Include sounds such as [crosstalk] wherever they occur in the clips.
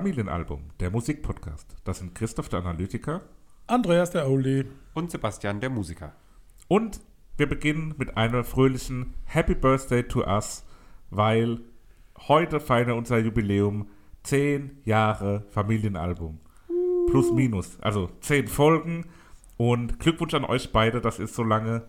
Familienalbum, der Musikpodcast. Das sind Christoph der Analytiker Andreas der Oldie. Und Sebastian, der Musiker. und wir beginnen mit einer fröhlichen Happy Birthday to Us, weil heute feiern wir unser Jubiläum 10 Jahre Familienalbum. Plus minus, also 10 Folgen und Glückwunsch an euch beide, dass ihr so lange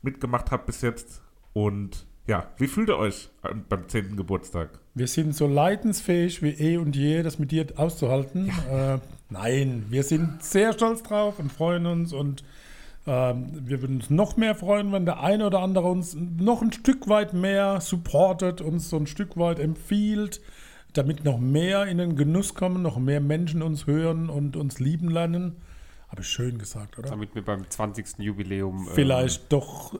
mitgemacht habt bis jetzt und ja, wie fühlt ihr euch beim 10. Geburtstag? Wir sind so leidensfähig wie eh und je, das mit dir auszuhalten. Äh, nein, wir sind sehr stolz drauf und freuen uns und ähm, wir würden uns noch mehr freuen, wenn der eine oder andere uns noch ein Stück weit mehr supportet, uns so ein Stück weit empfiehlt, damit noch mehr in den Genuss kommen, noch mehr Menschen uns hören und uns lieben lernen. Habe ich schön gesagt, oder? Damit wir beim 20. Jubiläum. ähm, Vielleicht doch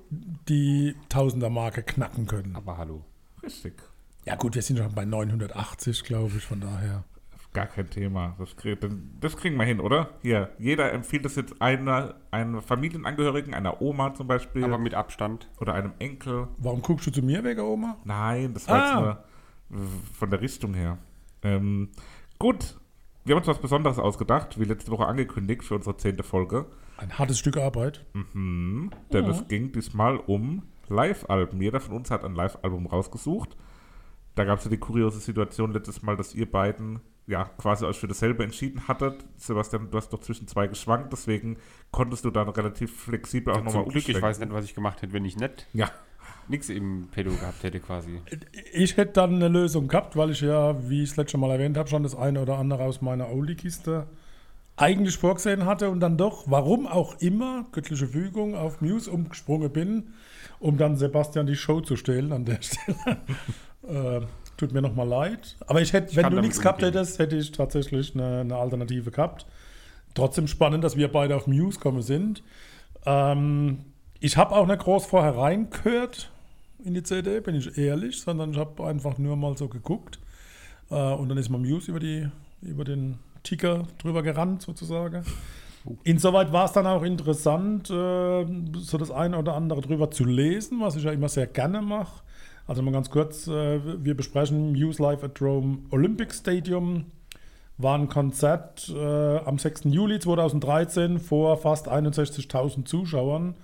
die Tausender-Marke knacken können. aber hallo. Richtig. Ja gut, wir sind schon bei 980, glaube ich, von daher. Gar kein Thema. Das, das kriegen wir hin, oder? Hier, jeder empfiehlt es jetzt einer, einem Familienangehörigen, einer Oma zum Beispiel. Aber mit Abstand. oder einem Enkel. Warum guckst du zu mir wegen Oma? Nein, das war Ah. jetzt nur von der Richtung her. Ähm, gut, wir haben uns was Besonderes ausgedacht, wie letzte Woche angekündigt für unsere zehnte Folge. Ein hartes Stück Arbeit. Mhm, denn es ging diesmal um Live-Alben. Jeder von uns hat ein Live-Album rausgesucht. Da gab es ja die kuriose Situation letztes Mal, dass ihr beiden ja quasi euch für dasselbe entschieden hattet. Sebastian, du hast doch zwischen zwei geschwankt, deswegen konntest du dann relativ flexibel auch nochmal Zum Glück, ich weiß nicht, was ich gemacht hätte, wenn ich nicht Ja, nichts im Pedo gehabt hätte quasi. Ich hätte dann eine Lösung gehabt, weil ich ja, wie ich es letzte Mal erwähnt habe, schon das eine oder andere aus meiner Oldie-Kiste eigentlich vorgesehen hatte und dann doch, warum auch immer, göttliche Fügung, auf Muse umgesprungen bin, um dann Sebastian die Show zu stehlen an der [laughs] Stelle. äh, tut mir nochmal leid. Aber ich hätte, wenn kann du nichts gehabt hättest, hätte ich tatsächlich eine, eine Alternative gehabt. Trotzdem spannend, dass wir beide auf Muse kommen sind. Ähm, ich habe auch nicht groß vorher reingehört in die CD, bin ich ehrlich, sondern ich habe einfach nur mal so geguckt. Äh, und dann ist mal Muse über, die, über den Ticker drüber gerannt, sozusagen. Insoweit war es dann auch interessant, äh, so das eine oder andere drüber zu lesen, was ich ja immer sehr gerne mache. Also mal ganz kurz, äh, wir besprechen Muse Live at Rome Olympic Stadium. War ein Konzert am 6. Juli 2013 vor fast 61.000 Zuschauern.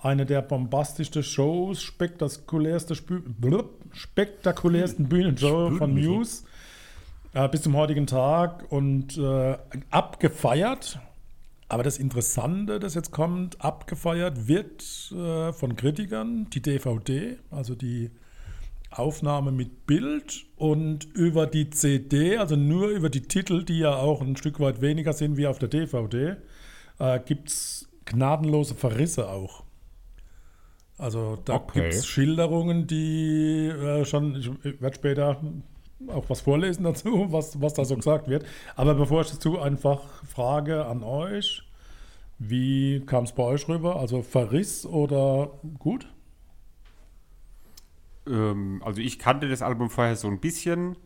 Eine der bombastischsten Shows, spektakulärste Spü blub, spektakulärsten Bühnenshow von. Muse äh, bis zum heutigen Tag und äh, abgefeiert. Aber das Interessante, das jetzt kommt, abgefeiert wird äh, von Kritikern die DVD, also die Aufnahme mit Bild und über die CD, also nur über die Titel, die ja auch ein Stück weit weniger sind wie auf der DVD, äh, gibt es gnadenlose Verrisse auch. Also da Okay. gibt es Schilderungen, die äh, schon, ich, ich werde später auch was vorlesen dazu, [laughs] was, was da so gesagt wird. Aber bevor ich dazu einfach frage an euch, wie kam es bei euch rüber? Also Verriss oder gut? Ähm, also ich kannte das Album vorher so ein bisschen.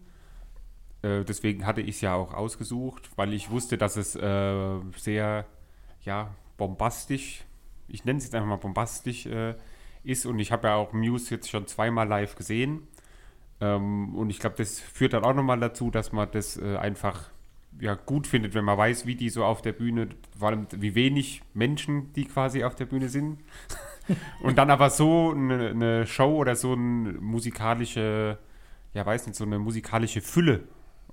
Äh, deswegen hatte ich es ja auch ausgesucht, weil ich wusste, dass es äh, sehr, ja, bombastisch, ich nenne es jetzt einfach mal bombastisch äh, ist. Und ich habe ja auch Muse jetzt schon zweimal live gesehen. Ähm, und ich glaube, das führt dann auch nochmal dazu, dass man das äh, einfach ja, gut findet, wenn man weiß, wie die so auf der Bühne, vor allem wie wenig Menschen die quasi auf der Bühne sind. [laughs] Und dann aber so eine, eine Show oder so eine musikalische, ja weiß nicht, so eine musikalische Fülle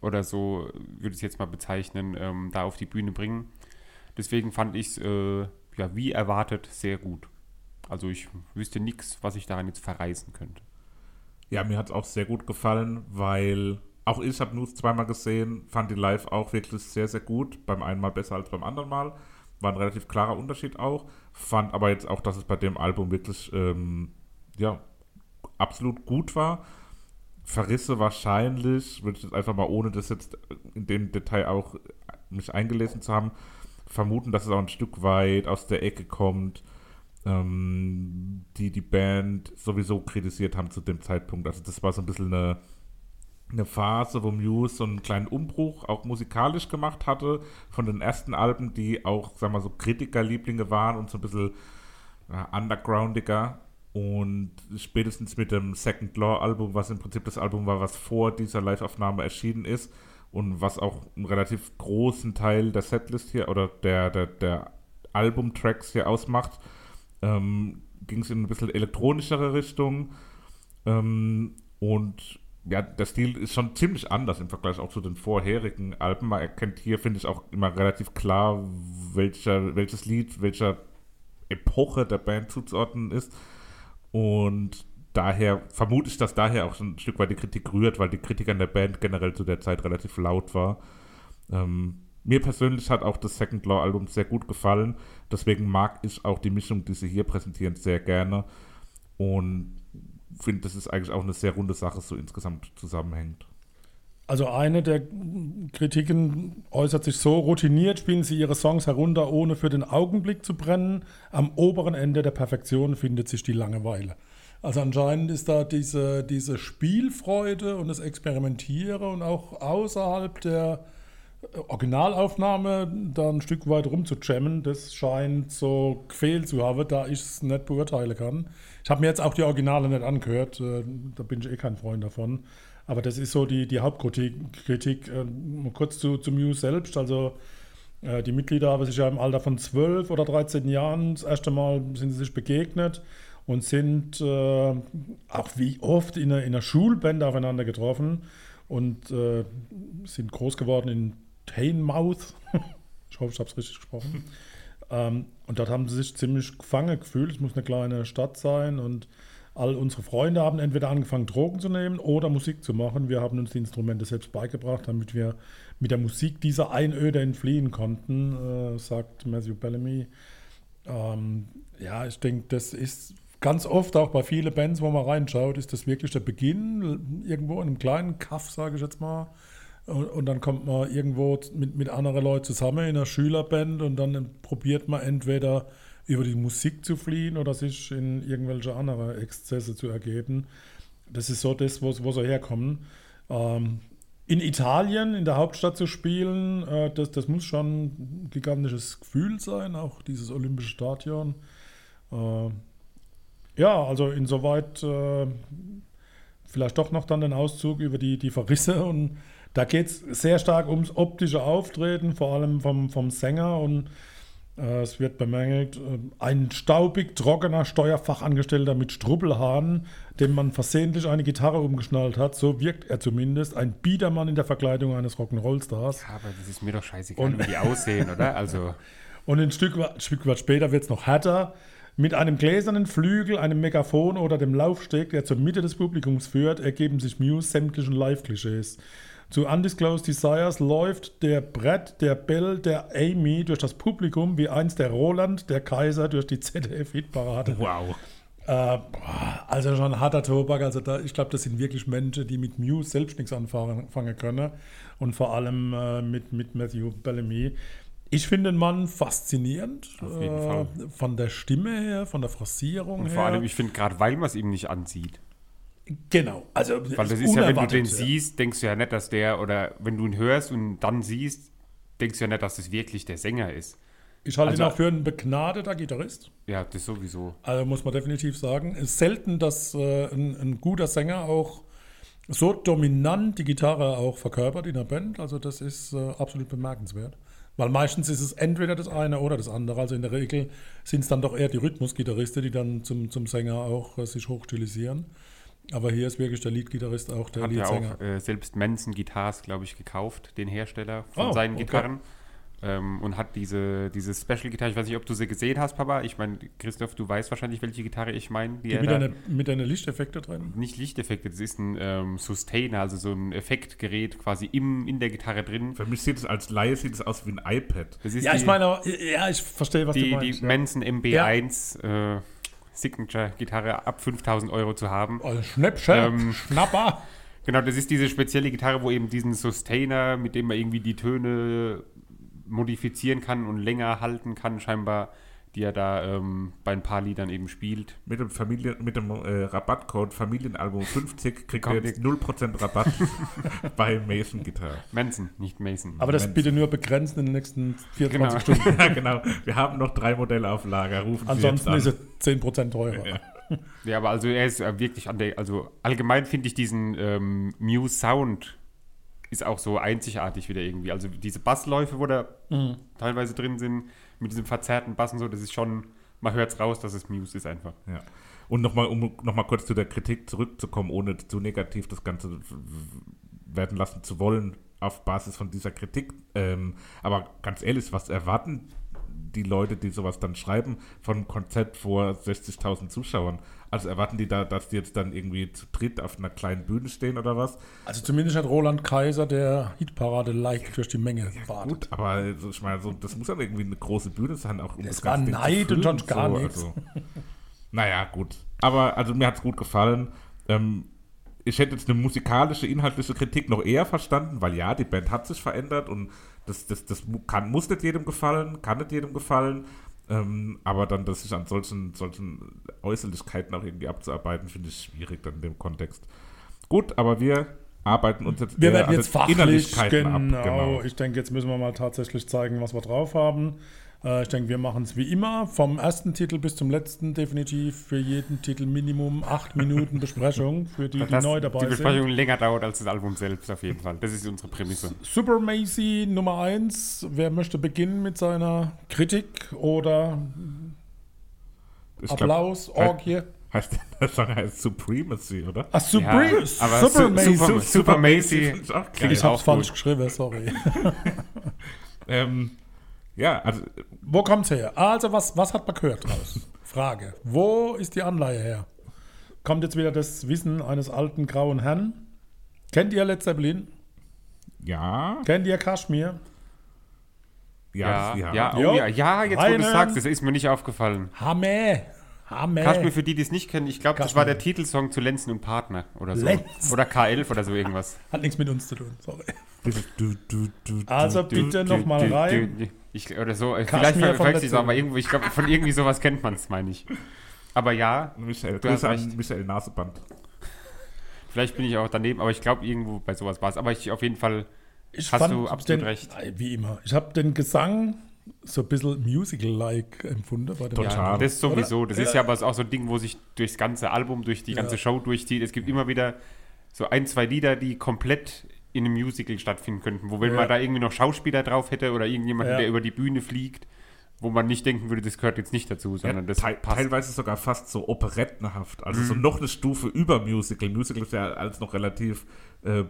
oder so, würde ich es jetzt mal bezeichnen, ähm, da auf die Bühne bringen. Deswegen fand ich es, äh, ja, wie erwartet, sehr gut. Also ich wüsste nichts, was ich daran jetzt verreißen könnte. Ja, mir hat es auch sehr gut gefallen, weil auch ich habe News zweimal gesehen, fand die live auch wirklich sehr, sehr gut. Beim einen Mal besser als beim anderen Mal. War ein relativ klarer Unterschied auch. Fand aber jetzt auch, dass es bei dem Album wirklich, ähm, ja, absolut gut war. Verrisse wahrscheinlich, würde ich jetzt einfach mal, ohne das jetzt in dem Detail auch mich eingelesen zu haben, vermuten, dass es auch ein Stück weit aus der Ecke kommt, ähm, die die Band sowieso kritisiert haben zu dem Zeitpunkt. Also das war so ein bisschen eine, eine Phase, wo Muse so einen kleinen Umbruch auch musikalisch gemacht hatte von den ersten Alben, die auch, sagen wir mal, so Kritikerlieblinge waren und so ein bisschen ja, undergroundiger. Und spätestens mit dem Second Law Album, was im Prinzip das Album war, was vor dieser Live-Aufnahme erschienen ist und was auch einen relativ großen Teil der Setlist hier oder der, der, der Albumtracks hier ausmacht, ähm, ging es in ein bisschen elektronischere Richtung. Ähm, und ja, der Stil ist schon ziemlich anders im Vergleich auch zu den vorherigen Alben. Man erkennt hier, finde ich, auch immer relativ klar, welcher, welches Lied, welcher Epoche der Band zuzuordnen ist. Und daher vermute ich, dass daher auch ein Stück weit die Kritik rührt, weil die Kritik an der Band generell zu der Zeit relativ laut war. Ähm, mir persönlich hat auch das Second Law Album sehr gut gefallen. Deswegen mag ich auch die Mischung, die sie hier präsentieren, sehr gerne. Und finde, das ist eigentlich auch eine sehr runde Sache, so insgesamt zusammenhängt. Also eine der Kritiken äußert sich so, routiniert spielen sie ihre Songs herunter, ohne für den Augenblick zu brennen. Am oberen Ende der Perfektion findet sich die Langeweile. Also anscheinend ist da diese, diese Spielfreude und das Experimentieren und auch außerhalb der Originalaufnahme da ein Stück weit rumzujammen, das scheint so gefehlt zu haben, da ich es nicht beurteilen kann. Ich habe mir jetzt auch die Originale nicht angehört, äh, da bin ich eh kein Freund davon. Aber das ist so die, die Hauptkritik. Kritik, äh, kurz zu, zu Muse selbst. Also äh, die Mitglieder haben sich ja im Alter von 12 oder 13 Jahren das erste Mal sind sie sich begegnet und sind äh, auch wie oft in einer, in Schulband aufeinander getroffen und äh, sind groß geworden in Teignmouth. [laughs] ich hoffe, ich habe es richtig gesprochen. Ähm, und dort haben sie sich ziemlich gefangen gefühlt. Es muss eine kleine Stadt sein und all unsere Freunde haben entweder angefangen, Drogen zu nehmen oder Musik zu machen. Wir haben uns die Instrumente selbst beigebracht, damit wir mit der Musik dieser Einöde entfliehen konnten, äh, sagt Matthew Bellamy. Ähm, ja, ich denke, das ist ganz oft auch bei vielen Bands, wo man reinschaut, ist das wirklich der Beginn, irgendwo in einem kleinen Kaff, sage ich jetzt mal, und, und, dann kommt man irgendwo mit, mit anderen Leuten zusammen in einer Schülerband und dann probiert man entweder über die Musik zu fliehen oder sich in irgendwelche andere Exzesse zu ergeben. Das ist so das, wo, wo sie herkommen. Ähm, in Italien, in der Hauptstadt zu spielen, äh, das, das muss schon ein gigantisches Gefühl sein, auch dieses Olympische Stadion. Äh, ja, also insoweit äh, vielleicht doch noch dann den Auszug über die, die Verrisse und da geht es sehr stark ums optische Auftreten, vor allem vom, vom Sänger und äh, es wird bemängelt, äh, ein staubig trockener Steuerfachangestellter mit Strubbelhaaren, dem man versehentlich eine Gitarre umgeschnallt hat, so wirkt er zumindest, ein Biedermann in der Verkleidung eines Rock'n'Roll-Stars. Ja, aber das ist mir doch scheißegal, und, wie die aussehen, oder? Also. [laughs] Und ein Stück, ein Stück weit später wird es noch härter. Mit einem gläsernen Flügel, einem Megafon oder dem Laufsteg, der zur Mitte des Publikums führt, ergeben sich Muse sämtlichen Live-Klischees. Zu Undisclosed Desires läuft der Brett, der Bell, der Amy durch das Publikum wie einst der Roland, der Kaiser durch die [laughs] ZDF-Hitparade. Wow. Äh, also schon ein harter Tobak. Also da, ich glaube, das sind wirklich Menschen, die mit Muse selbst nichts anfangen können. Und vor allem äh, mit, mit Matthew Bellamy. Ich finde den Mann faszinierend. Auf jeden äh, Fall. Von der Stimme her, von der Phrasierung Und vor allem, ich finde gerade, weil man es ihm nicht ansieht. Genau. Also, Weil das ist ja, wenn du den siehst, denkst du ja nicht, dass der, oder wenn du ihn hörst und dann siehst, denkst du ja nicht, dass das wirklich der Sänger ist. Ich halte also, ihn auch für einen begnadeter Gitarrist. Ja, das sowieso. Also muss man definitiv sagen. Es ist selten, dass äh, ein, ein, guter Sänger auch so dominant die Gitarre auch verkörpert in der Band. Also das ist äh, absolut bemerkenswert. Weil meistens ist es entweder das eine oder das andere. Also in der Regel sind es dann doch eher die Rhythmusgitarristen, die dann zum, zum Sänger auch äh, sich hochstilisieren. Aber hier ist wirklich der Leadgitarrist auch der Hat Leadsänger. auch äh, selbst Manson Guitars, glaube ich, gekauft, den Hersteller von oh, seinen okay. Gitarren. Ähm, und hat diese, diese Special-Gitarre, ich weiß nicht, ob du sie gesehen hast, Papa. Ich meine, Christoph, du weißt wahrscheinlich, welche Gitarre ich meine. Die, die mit, einer, mit einer Lichteffekte drin? Nicht Lichteffekte, das ist ein ähm, Sustainer, also so ein Effektgerät quasi im, in der Gitarre drin. Für mich sieht es als Laie sieht es aus wie ein iPad. ja, die, ich meine, ja, ich verstehe, was die, du meinst. Die ja. Manson MB1 ja. äh, Signature-Gitarre ab 5000 Euro zu haben. Oh, Schnäppchen, ähm, Schnapper. [laughs] Genau, das ist diese spezielle Gitarre, wo eben diesen Sustainer, mit dem man irgendwie die Töne modifizieren kann und länger halten kann, scheinbar, die er da ähm, bei ein paar Liedern eben spielt. Mit dem, Familien, mit dem äh, Rabattcode Familienalbum 50 kriegt er jetzt 0% Rabatt [laughs] bei Mason Gitarre. Manson, nicht Mason. Aber das Manson. bitte nur begrenzt in den nächsten 24 genau. Stunden. [laughs] ja, genau. Wir haben noch drei Modelle auf Lager. Rufen Ansonsten ist es 10% teurer. Ja. ja. aber also er ist äh, wirklich an der, also allgemein finde ich diesen ähm, Muse Sound ist auch so einzigartig wieder irgendwie. Also diese Bassläufe, wo da teilweise drin sind, mit diesem verzerrten Bass und so, das ist schon, man hört es raus, dass es Muse ist einfach. Ja. Und nochmal, um nochmal kurz zu der Kritik zurückzukommen, ohne zu negativ das Ganze werden lassen zu wollen, auf Basis von dieser Kritik. Ähm, aber ganz ehrlich, was erwarten die Leute, die sowas dann schreiben, von einem Konzert vor 60.000 Zuschauern? Also erwarten die da, dass die jetzt dann irgendwie zu dritt auf einer kleinen Bühne stehen oder was? Also zumindest hat Roland Kaiser der Hitparade leicht durch die Menge gewartet. Gut, aber ich meine, so, das muss dann irgendwie eine große Bühne sein, auch um Das das war ganze Neid und füllen, sonst gar nichts. Also. Naja, gut. Aber also mir hat es gut gefallen. Ähm, ich hätte jetzt eine musikalische, inhaltliche Kritik noch eher verstanden, weil ja, die Band hat sich verändert und das, das, das kann, muss nicht jedem gefallen, kann nicht jedem gefallen. Ähm, aber dann, das sich an solchen, solchen Äußerlichkeiten auch irgendwie abzuarbeiten, finde ich schwierig dann in dem Kontext. Gut, aber wir arbeiten uns jetzt Wir werden an jetzt fachlich, Innerlichkeiten genau. ab. Genau. Ich denke, jetzt müssen wir mal tatsächlich zeigen, was wir drauf haben. Äh, ich denke, wir machen es wie immer, vom ersten Titel bis zum letzten definitiv für jeden Titel Minimum acht Minuten Besprechung, für die, die neu die dabei Besprechung sind. länger dauert als das Album selbst auf jeden Fall. Das ist unsere Prämisse. Super Macy Nummer 1. Wer möchte beginnen mit seiner Kritik oder Ich glaub, Applaus, Orgie? heißt der Song heißt Supremacy, oder? Ah, Super, Ja, aber Super Su- Macy. Super, Super Macy. finde ich hab's falsch geschrieben, sorry. [laughs] Ähm, ja, also Wo kommt's her? Also, was, was hat man gehört draus? Frage. Wo ist die Anleihe her? Kommt jetzt wieder das Wissen eines alten grauen Herrn? Kennt ihr Led Zeppelin? ja, Kennt ihr Kaschmir? ja, Ja, ja, oh ja, ja, jetzt wo du Einen. sagst, das ist mir nicht aufgefallen. Hammer. Hammer. Kaschmir, für die, die es nicht kennen, ich glaube, das war der Titelsong zu Lenzen und Partner oder so. Lenzen. Oder K11 oder so irgendwas. Hat nichts mit uns zu tun, sorry. Also bitte nochmal rein. Ich, oder so. Kaschmir Vielleicht verwechsel ich es aber irgendwo. Ich glaube, von irgendwie sowas kennt man es, meine ich. Aber ja, Michael, Du hast recht. Michael Naseband. vielleicht bin ich auch daneben, aber ich glaube, irgendwo bei sowas war es. Aber ich auf jeden Fall. Ich Hast fand du absolut den, recht. Wie immer. Ich habe den Gesang so ein bisschen musical-like empfunden. Bei dem Total. Ja, das sowieso. Das ist Ja. ja aber auch so ein Ding, wo sich durchs ganze Album, durch die ganze Ja. Show durchzieht. Es gibt immer wieder so ein, zwei Lieder, die komplett in einem Musical stattfinden könnten. Wo wenn Ja. man da irgendwie noch Schauspieler drauf hätte oder irgendjemanden, Ja. der über die Bühne fliegt, wo man nicht denken würde, das gehört jetzt nicht dazu, Ja, sondern das te passt. teilweise sogar fast so operettenhaft. Also Mhm. so noch eine Stufe über Musical. Musical ist ja alles noch relativ äh,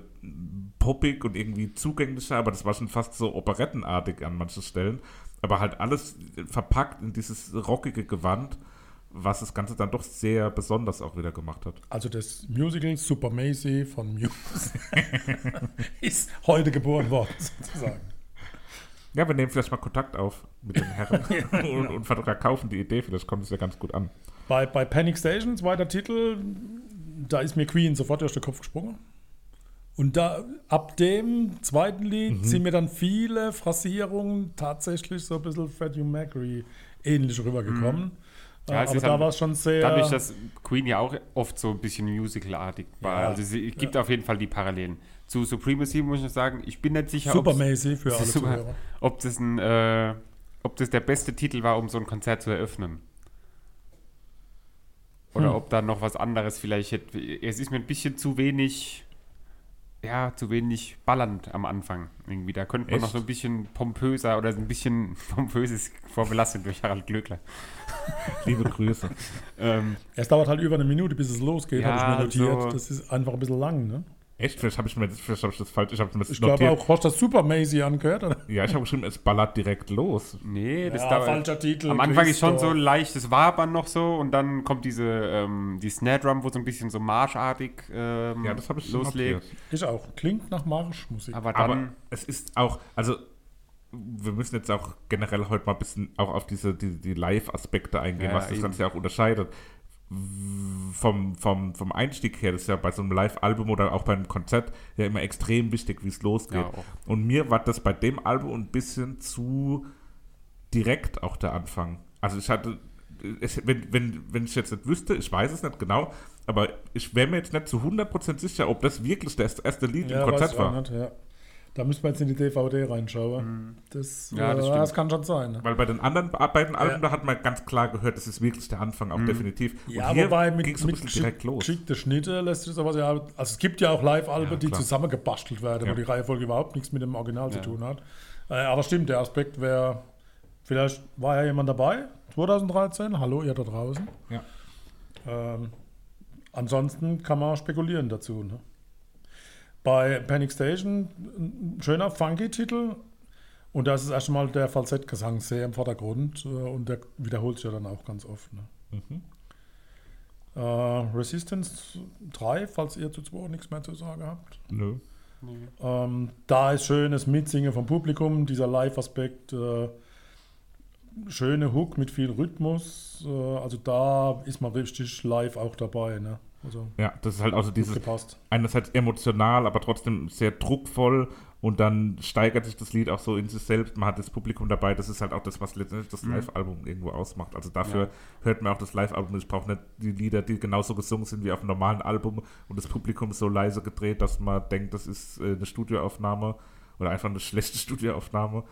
poppig und irgendwie zugänglicher, aber das war schon fast so operettenartig an manchen Stellen. Aber halt alles verpackt in dieses rockige Gewand, was das Ganze dann doch sehr besonders auch wieder gemacht hat. Also das Musical Super Macy von Muse [laughs] ist heute geboren worden, [laughs] sozusagen. Ja, wir nehmen vielleicht mal Kontakt auf mit den Herren [laughs] und, und verkaufen die Idee. Vielleicht kommt es ja ganz gut an. Bei, bei Panic Station, zweiter Titel, da ist mir Queen sofort durch den Kopf gesprungen. Und da, ab dem zweiten Lied Mhm. sind mir dann viele Phrasierungen tatsächlich so ein bisschen Freddie Mercury ähnlich rübergekommen. Mhm. Ja, aber da war es schon sehr. Dadurch, dass Queen ja auch oft so ein bisschen musicalartig war. Ja. Also es gibt auf jeden Fall die Parallelen. Zu Supremacy muss ich noch sagen, ich bin nicht sicher, Super ob's- Macy für [laughs] alle Super. Zuhörer. ob das ein, äh, ob das der beste Titel war, um so ein Konzert zu eröffnen. Oder Hm. ob da noch was anderes vielleicht hätte. Es ist mir ein bisschen zu wenig, ja, zu wenig ballernd am Anfang. Irgendwie. Da könnte man Echt? noch so ein bisschen pompöser oder ein bisschen [laughs] pompöses vorbelastet durch Harald Glöckler. [laughs] Liebe Grüße. Ähm, Es dauert halt über eine Minute, bis es losgeht, Ja, habe ich mir notiert. also- das ist einfach ein bisschen lang, ne? Echt? Vielleicht habe ich, mir das- vielleicht hab ich das falsch. Ich habe mir das Ich glaube notiert. auch, hast du das Super Macy angehört? Oder? Ja, ich habe geschrieben, es ballert direkt los. nee, das Ja, dauert. falscher Titel. Am Anfang ist schon so Christoph. leichtes Wabern noch so und dann kommt diese ähm, die Snare Drum, wo so ein bisschen so marschartig ähm, Ja, das habe ich loslegt. notiert. Ich auch. Klingt nach Marschmusik. Aber dann Aber es ist auch, also wir müssen jetzt auch generell heute mal ein bisschen auch auf diese die, die Live-Aspekte eingehen, Ja, was das eben. Ganze ja auch unterscheidet. Vom, vom, vom Einstieg her, das ist ja bei so einem Live-Album oder auch beim Konzert ja immer extrem wichtig, wie es losgeht. Ja. Und mir war das bei dem Album ein bisschen zu direkt auch der Anfang. Also ich hatte, es, wenn, wenn, wenn ich jetzt nicht wüsste, ich weiß es nicht genau, aber ich wäre mir jetzt nicht zu 100% sicher, ob das wirklich das erste Lied im weiß Konzert ich war. nicht, ja. Da müssen wir jetzt in die DVD reinschauen. Das, Ja, das äh, stimmt. das kann schon sein. Ne? Weil bei den anderen beiden Alben, Ja. da hat man ganz klar gehört, das ist wirklich der Anfang, auch definitiv. Und Ja, hier wobei mit, ging's so ein mit direkt los. geschickte Schnitte lässt sich sowas ja. Also es gibt ja auch Live-Alben, Ja, die zusammengebastelt werden, Ja. wo die Reihenfolge überhaupt nichts mit dem Original Ja. zu tun hat. Äh, aber stimmt, der Aspekt wäre. Vielleicht war ja jemand dabei, 2013. Hallo, ihr da draußen. Ja. Ähm, ansonsten kann man spekulieren dazu. Ne? Bei Panic Station ein schöner Funky-Titel. Und da ist es erstmal der Falsettgesang sehr im Vordergrund. Äh, und der wiederholt sich ja dann auch ganz oft. Ne? Mhm. Äh, Resistance 3, falls ihr zu 2 nichts mehr zu sagen habt. Nö. Ähm, da ist schönes Mitsingen vom Publikum, dieser Live-Aspekt, äh, schöne Hook mit viel Rhythmus. Äh, also da ist man richtig live auch dabei. Ne? Also Ja, das ist halt auch so dieses, gepasst. einerseits emotional, aber trotzdem sehr druckvoll und dann steigert sich das Lied auch so in sich selbst. Man hat das Publikum dabei, das ist halt auch das, was letztendlich das Live-Album irgendwo ausmacht. Also dafür Ja. hört man auch das Live-Album. Ich brauche nicht die Lieder, die genauso gesungen sind wie auf einem normalen Album und das Publikum ist so leise gedreht, dass man denkt, das ist äh, eine Studioaufnahme oder einfach eine [laughs] schlechte Studioaufnahme.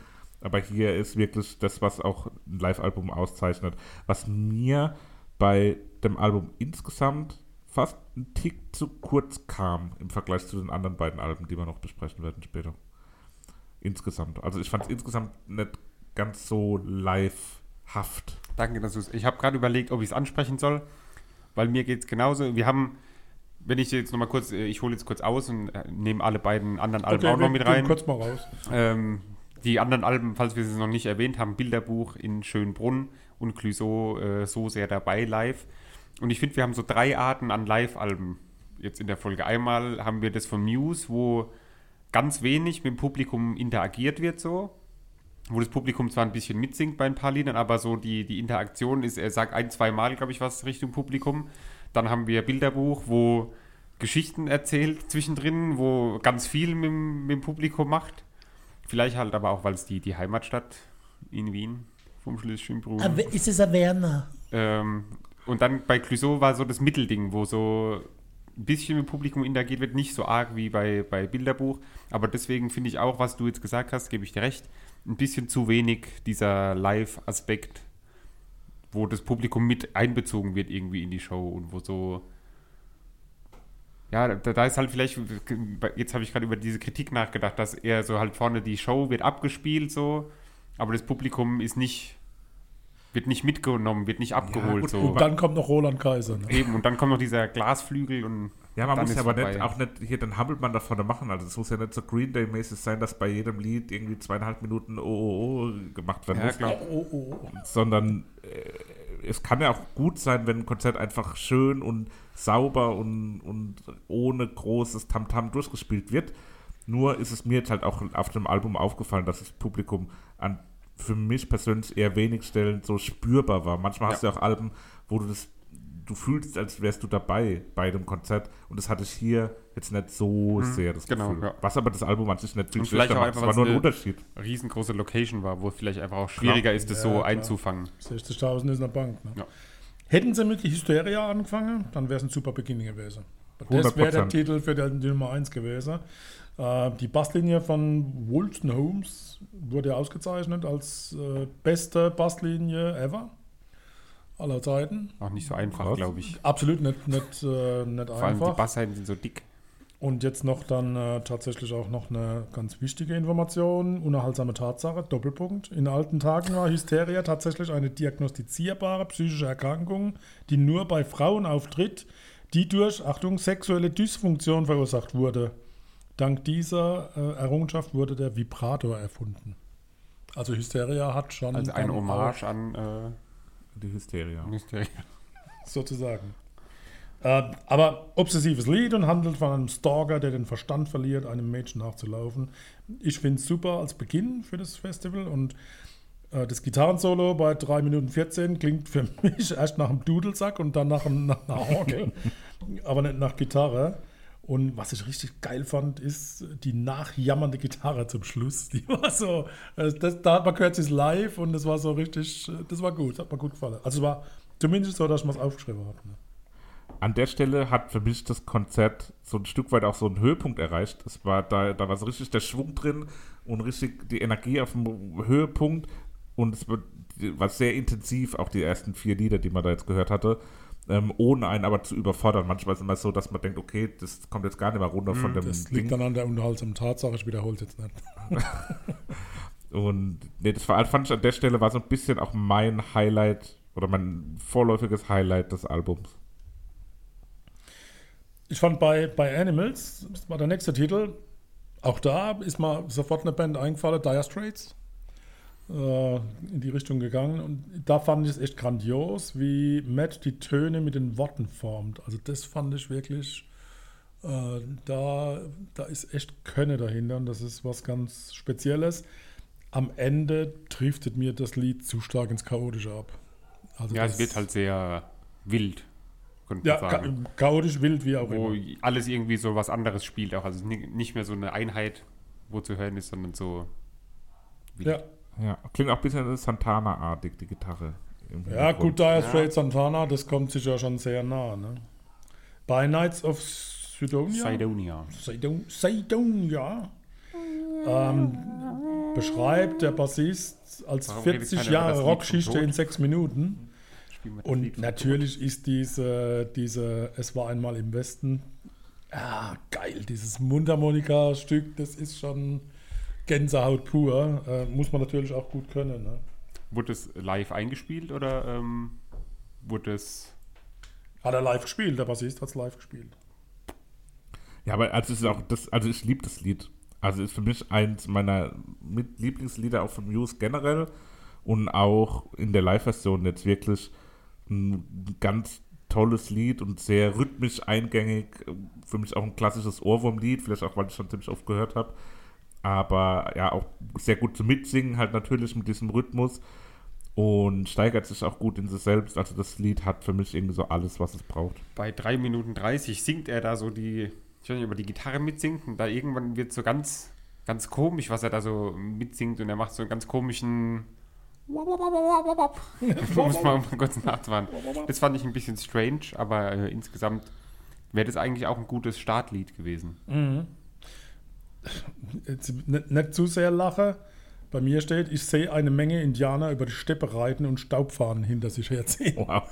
Aber hier ist wirklich das, was auch ein Live-Album auszeichnet. Was mir bei dem Album insgesamt fast ein Tick zu kurz kam im Vergleich zu den anderen beiden Alben, die wir noch besprechen werden später. Insgesamt. Also ich fand es insgesamt nicht ganz so live-haft. Danke, dass du es. Ich habe gerade überlegt, ob ich es ansprechen soll, weil mir geht es genauso. Wir haben, wenn ich jetzt nochmal kurz, äh, ich hole jetzt kurz aus und äh, nehme alle beiden anderen Alben auch noch mit rein. kurz mal raus. Ähm, die anderen Alben, falls wir sie noch nicht erwähnt haben, Bilderbuch in Schönbrunn und Clouseau äh, so sehr dabei live. Und ich finde, wir haben so drei Arten an Live-Alben jetzt in der Folge. Einmal haben wir das von Muse, wo ganz wenig mit dem Publikum interagiert wird so. Wo das Publikum zwar ein bisschen mitsingt bei ein paar Liedern, aber so die, die Interaktion ist, er sagt ein, zwei Mal, glaube ich, was Richtung Publikum. Dann haben wir Bilderbuch, wo Geschichten erzählt zwischendrin, wo ganz viel mit, dem- mit dem Publikum macht. Vielleicht halt aber auch, weil es die, die Heimatstadt in Wien vom Schleswig-Holstein Ah, wer- Ist es ein Werner? ähm, und dann bei Clouseau war so das Mittelding, wo so ein bisschen mit Publikum interagiert wird, nicht so arg wie bei, bei Bilderbuch. Aber deswegen finde ich auch, was du jetzt gesagt hast, gebe ich dir recht, ein bisschen zu wenig dieser Live-Aspekt, wo das Publikum mit einbezogen wird irgendwie in die Show und wo so. Ja, da, da ist halt vielleicht, jetzt habe ich gerade über diese Kritik nachgedacht, dass eher so halt vorne die Show wird abgespielt so, aber das Publikum ist nicht, wird nicht mitgenommen, wird nicht abgeholt gut, so. Und dann kommt noch Roland Kaiser. Ne? Eben, und dann kommt noch dieser Glasflügel und Ja, man dann muss ist ja aber vorbei. nicht, auch nicht hier den Hampelmann da vorne machen. Also es muss ja nicht so Green Day-mäßig sein, dass bei jedem Lied irgendwie zweieinhalb Minuten oh, oh, oh gemacht werden Ja, muss. klar. Oh, oh, oh. sondern äh, es kann ja auch gut sein, wenn ein Konzert einfach schön und sauber und, und ohne großes Tamtam durchgespielt wird. Nur ist es mir jetzt halt auch auf dem Album aufgefallen, dass das Publikum an für mich persönlich eher wenig Stellen so spürbar war. Manchmal hast du ja auch Alben, wo du das du fühlst, als wärst du dabei bei dem Konzert und das hatte ich hier jetzt nicht so sehr das genau, Gefühl. ja. Was aber das Album an sich nicht viel vielleicht auch einfach, war nur ein Unterschied. riesengroße Location war, wo es vielleicht einfach auch schwieriger ist, das Ja, so klar. einzufangen. 60.000 ist eine Bank. Ne? Ja. Hätten sie mit Hysteria angefangen, dann wäre es ein super Beginn gewesen. Das wäre der 100%. Titel für die, die Nummer 1 gewesen. Äh, die Basslinie von Wolston Holmes wurde ausgezeichnet als äh, beste Basslinie ever aller Zeiten. Auch nicht so einfach, glaube ich. Absolut nicht, nicht, äh, nicht Vor allem die einfach. Bassseiten sind so dick. Und jetzt noch dann äh, tatsächlich auch noch eine ganz wichtige Information, unerhaltsame Tatsache, Doppelpunkt. In alten Tagen war Hysteria tatsächlich eine diagnostizierbare psychische Erkrankung, die nur bei Frauen auftritt, die durch, Achtung, sexuelle Dysfunktion verursacht wurde. Dank dieser äh, Errungenschaft wurde der Vibrator erfunden. Also Hysteria hat schon Also ein Hommage an äh, Die Hysteria. Mysteria. auch, [laughs] sozusagen. Äh, aber obsessives Lied und handelt von einem Stalker, der den Verstand verliert, einem Mädchen nachzulaufen. Ich finde es super als Beginn für das Festival und äh, das Gitarrensolo bei 3 Minuten 14 klingt für [laughs] mich erst nach einem Dudelsack und dann nach, einem- nach einer Orgel, [laughs] aber nicht nach Gitarre. Und was ich richtig geil fand, ist die nachjammernde Gitarre zum Schluss. Die war so, äh, das, da hat man gehört, sie ist live und das war so richtig, äh, das war gut, hat mir gut gefallen. Also war zumindest so, dass ich mir es aufgeschrieben habe. Ne? an der Stelle hat für mich das Konzert so ein Stück weit auch so einen Höhepunkt erreicht. Es war da, da war so richtig der Schwung drin und richtig die Energie auf dem Höhepunkt und es war sehr intensiv, auch die ersten vier Lieder, die man da jetzt gehört hatte, ähm, ohne einen aber zu überfordern. Manchmal ist es immer so, dass man denkt, okay, das kommt jetzt gar nicht mehr runter von dem Mhm, Das Ding. liegt dann an der unterhaltsamen Tatsache, ich wiederhole es jetzt nicht. [laughs] Und nee, das war, fand ich an der Stelle war so ein bisschen auch mein Highlight oder mein vorläufiges Highlight des Albums. Ich fand bei, bei Animals, das war der nächste Titel, auch da ist mir sofort eine Band eingefallen, Dire Straits, in die Richtung gegangen. Und da fand ich es echt grandios, wie Matt die Töne mit den Worten formt. Also das fand ich wirklich, äh, da, da ist echt Könne dahinter und das ist was ganz Spezielles. Am Ende driftet mir das Lied zu stark ins Chaotische ab. Also Ja, es wird halt sehr wild, könnte ja, sagen. chaotisch, wild, wie auch wo immer. alles irgendwie so was anderes spielt, auch also ni- nicht mehr so eine Einheit, wo zu hören ist, sondern so. wild. Ja. Ja, klingt auch ein bisschen Santana-artig, die Gitarre. Ja, gut, Dire Straits Santana, das kommt sicher schon sehr nah. Ne? Bei Knights of Sidonia, Sidonia. Sidon, Sidonia ähm, beschreibt der Bassist als Warum redet 40 keiner über Jahre Tod? in sechs Minuten. Und natürlich ist diese, diese Es war einmal im Westen, ah, geil, dieses Mundharmonika-Stück, das ist schon Gänsehaut pur. Äh, muss man natürlich auch gut können. Ne? Wurde es live eingespielt oder ähm, wurde es. Hat er live gespielt, der Bassist hat es live gespielt. Ja, aber also es ist auch das, also ich liebe das Lied. Also ist für mich eins meiner mit Lieblingslieder auch von Muse generell und auch in der Live-Version jetzt wirklich ein ganz tolles Lied und sehr rhythmisch eingängig. Für mich auch ein klassisches Ohrwurmlied, vielleicht auch, weil ich schon ziemlich oft gehört habe. Aber ja, auch sehr gut zum Mitsingen, halt natürlich mit diesem Rhythmus und steigert sich auch gut in sich selbst. Also das Lied hat für mich irgendwie so alles, was es braucht. Bei 3 Minuten 30 singt er da so die. Ich weiß nicht, ob er die Gitarre mitsingt und da irgendwann wird so ganz, ganz komisch, was er da so mitsingt und er macht so einen ganz komischen. [laughs] muss man mal kurz nachfahren. Das fand ich ein bisschen strange, aber äh, insgesamt wäre das eigentlich auch ein gutes Startlied gewesen. Jetzt nicht, nicht zu sehr lache. Bei mir steht, ich sehe eine Menge Indianer über die Steppe reiten und Staubfahnen hinter sich herziehen. Wow.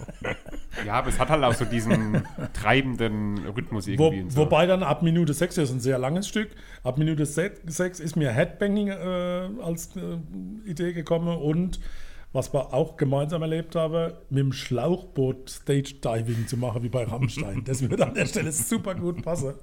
Ja, aber es hat halt auch so diesen treibenden Rhythmus Wo, irgendwie. und so. Wobei dann ab Minute 6, das ist ein sehr langes Stück, ab Minute 6 ist mir Headbanging äh, als äh, Idee gekommen und was wir auch gemeinsam erlebt haben, mit dem Schlauchboot Stage Diving zu machen, wie bei Rammstein. Das würde an der Stelle super gut passen.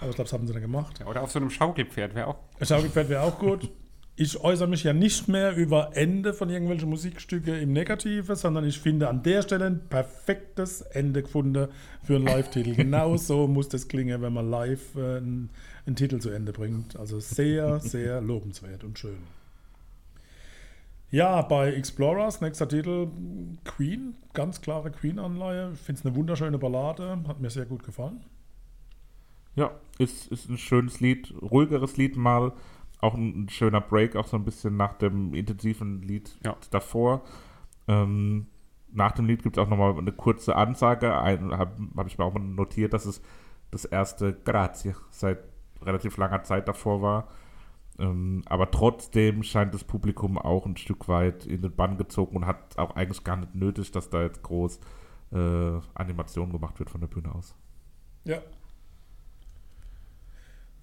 Aber ich glaube, das haben sie dann gemacht. Ja, oder auf so einem Schaukelpferd wäre auch. Schaukelpferd wäre auch gut. Ich äußere mich ja nicht mehr über Ende von irgendwelchen Musikstücke im Negative, sondern ich finde an der Stelle ein perfektes Ende gefunden für einen Live-Titel. [laughs] Genau so muss das klingen, wenn man live äh, einen, einen Titel zu Ende bringt. Also sehr, sehr lobenswert und schön. Ja, bei Explorers, nächster Titel, Queen, ganz klare Queen-Anleihe. Ich finde es eine wunderschöne Ballade, hat mir sehr gut gefallen. Ja, ist, ist ein schönes Lied, ruhigeres Lied mal. Auch ein, ein schöner Break, auch so ein bisschen nach dem intensiven Lied Ja. davor. Ähm, nach dem Lied gibt es auch nochmal eine kurze Ansage. Habe hab ich mir auch mal notiert, dass es das erste Grazie seit relativ langer Zeit davor war. Ähm, aber trotzdem scheint das Publikum auch ein Stück weit in den Bann gezogen und hat auch eigentlich gar nicht nötig, dass da jetzt groß äh, Animation gemacht wird von der Bühne aus. Ja.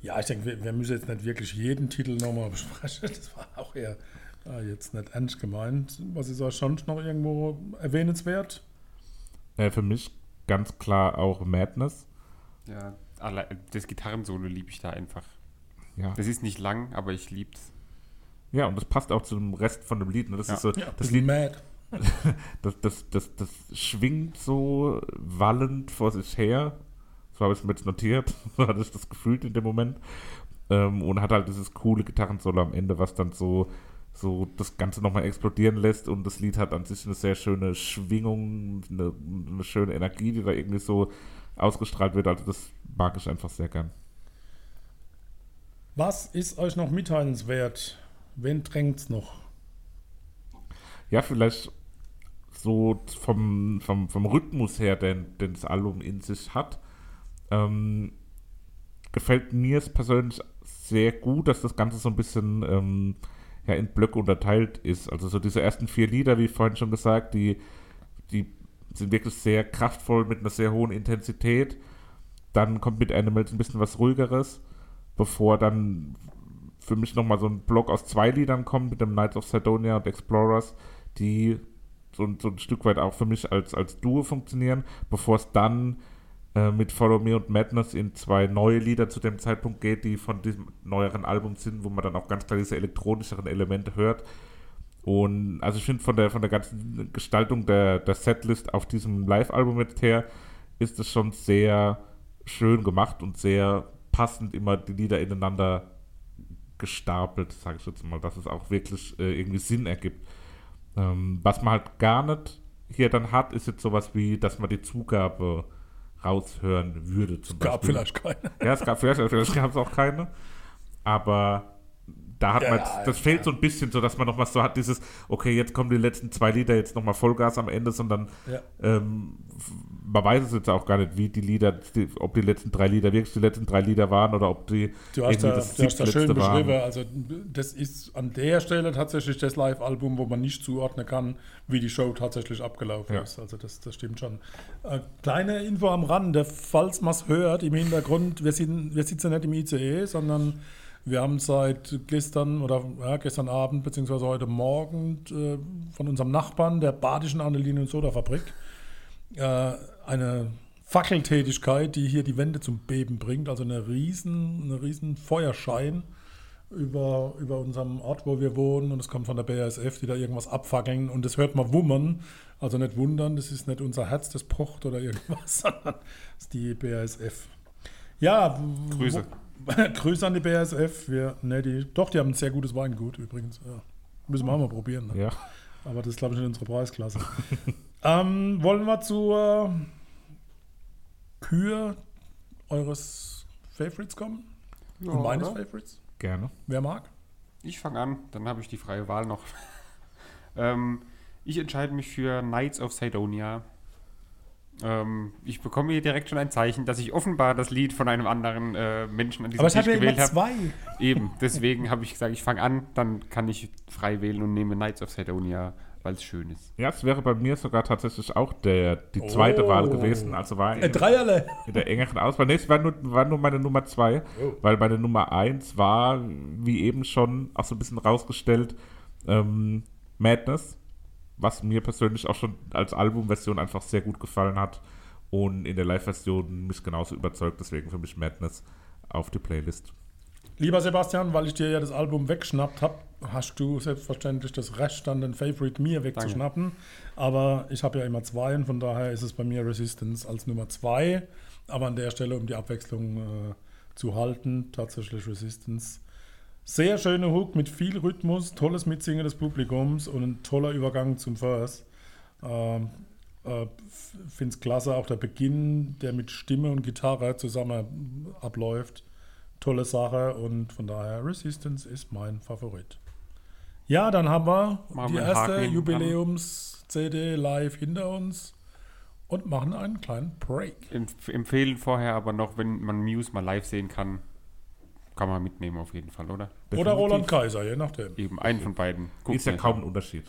Ja, ich denke, wir, wir müssen jetzt nicht wirklich jeden Titel nochmal besprechen. Das war auch eher äh, jetzt nicht ernst gemeint. Was ist euch sonst noch irgendwo erwähnenswert? Äh, für mich ganz klar auch Madness. Ja, das Gitarrensolo liebe ich da einfach. Ja. Das ist nicht lang, aber ich lieb's. ja, und das passt auch zum Rest von dem Lied. Ne? Das Ja. ist so, Ja, das Lied, mad. [laughs] das, das, das, das schwingt so wallend vor sich her. So habe ich es mir jetzt notiert. [laughs] So hatte ich das gefühlt in dem Moment. Ähm, und hat halt dieses coole Gitarrensolo am Ende, was dann so, so das Ganze nochmal explodieren lässt. Und das Lied hat an sich eine sehr schöne Schwingung, eine, eine schöne Energie, die da irgendwie so ausgestrahlt wird. Also das mag ich einfach sehr gern. Was ist euch noch mitteilenswert? Wen drängt's noch? Ja, vielleicht so vom, vom, vom Rhythmus her, den, den das Album in sich hat, ähm, gefällt mir es persönlich sehr gut, dass das Ganze so ein bisschen ähm, ja, in Blöcke unterteilt ist. Also so diese ersten vier Lieder, wie vorhin schon gesagt, die, die sind wirklich sehr kraftvoll mit einer sehr hohen Intensität. Dann kommt mit Animals ein bisschen was ruhigeres, bevor dann für mich nochmal so ein Block aus zwei Liedern kommt mit dem Knights of Sidonia und Explorers, die so, so ein Stück weit auch für mich als, als Duo funktionieren, bevor es dann äh, mit Follow Me und Madness in zwei neue Lieder zu dem Zeitpunkt geht, die von diesem neueren Album sind, wo man dann auch ganz klar diese elektronischeren Elemente hört. Und also ich finde von der von der ganzen Gestaltung der, der Setlist auf diesem Live-Album jetzt her, ist es schon sehr schön gemacht und sehr passend immer die Lieder ineinander gestapelt, sage ich jetzt mal, dass es auch wirklich äh, irgendwie Sinn ergibt. Ähm, was man halt gar nicht hier dann hat, ist jetzt sowas wie, dass man die Zugabe raushören würde. Zum es gab Beispiel. vielleicht keine. Ja, es gab vielleicht, vielleicht gab es auch keine. Aber da hat ja, man, das ja. fehlt so ein bisschen, so dass man noch was so hat, dieses, okay, jetzt kommen die letzten zwei Lieder, jetzt nochmal Vollgas am Ende, sondern ähm, man weiß es jetzt auch gar nicht, wie die Lieder, die, ob die letzten drei Lieder wirklich die letzten drei Lieder waren oder ob die du hast da, das du hast da schön beschrieben, waren. also das ist an der Stelle tatsächlich das Live-Album, wo man nicht zuordnen kann, wie die Show tatsächlich abgelaufen ist, also das, das stimmt schon. Äh, kleine Info am Rande, falls man es hört, im Hintergrund, wir, sind, wir sitzen nicht im ICE, sondern wir haben seit gestern oder ja, gestern Abend beziehungsweise heute Morgen äh, von unserem Nachbarn, der Badischen Annelien- und Sodafabrik, äh, eine Fackeltätigkeit, die hier die Wände zum Beben bringt. Also eine riesen, eine riesen Feuerschein über, über unserem Ort, wo wir wohnen. Und es kommt von der BASF, die da irgendwas abfackeln. Und das hört man wummern. Also nicht wundern, das ist nicht unser Herz, das pocht oder irgendwas, [laughs] sondern das ist die BASF. Ja, Grüße. [laughs] Grüße an die BASF. Wir, ne, die, doch, die haben ein sehr gutes Weingut übrigens. Ja. Müssen wir auch mal probieren. Ne? Ja. Aber das ist, glaube ich, in unserer Preisklasse. [laughs] ähm, wollen wir zur Kür eures Favorites kommen? Ja, Und meines oder? Favorites? Gerne. Wer mag? Ich fange an, dann habe ich die freie Wahl noch. [laughs] ähm, ich entscheide mich für Knights of Sidonia. Ähm, ich bekomme hier direkt schon ein Zeichen, dass ich offenbar das Lied von einem anderen äh, Menschen an diesem Aber es Tisch hat ja gewählt habe. zwei. Eben, [laughs] deswegen habe ich gesagt, ich fange an, dann kann ich frei wählen und nehme Knights of Sidonia, weil es schön ist. Ja, es wäre bei mir sogar tatsächlich auch der, die zweite oh. Wahl gewesen. Also war in, äh, Dreierle. in der engeren Auswahl. Nee, es war nur, war nur meine Nummer zwei, oh. weil meine Nummer eins war, wie eben schon auch so ein bisschen rausgestellt, ähm, Madness was mir persönlich auch schon als Albumversion einfach sehr gut gefallen hat und in der Live-Version mich genauso überzeugt, deswegen für mich Madness auf die Playlist. Lieber Sebastian, weil ich dir ja das Album weggeschnappt habe, hast du selbstverständlich das Recht, dann den Favorite mir wegzuschnappen. Danke. Aber ich habe ja immer zwei und von daher ist es bei mir Resistance als Nummer zwei. Aber an der Stelle, um die Abwechslung äh, zu halten, tatsächlich Resistance sehr schöner Hook mit viel Rhythmus, tolles Mitsingen des Publikums und ein toller Übergang zum Verse. Ähm, äh, Finde es klasse, auch der Beginn, der mit Stimme und Gitarre zusammen abläuft. Tolle Sache und von daher Resistance ist mein Favorit. Ja, dann haben wir machen die erste Jubiläums-CD live hinter uns und machen einen kleinen Break. empfehlen vorher aber noch, wenn man Muse mal live sehen kann, kann man mitnehmen auf jeden Fall, oder? Definitiv. Oder Roland Kaiser, je nachdem. Eben, einen von beiden. Guckt ist ja kaum ein Unterschied.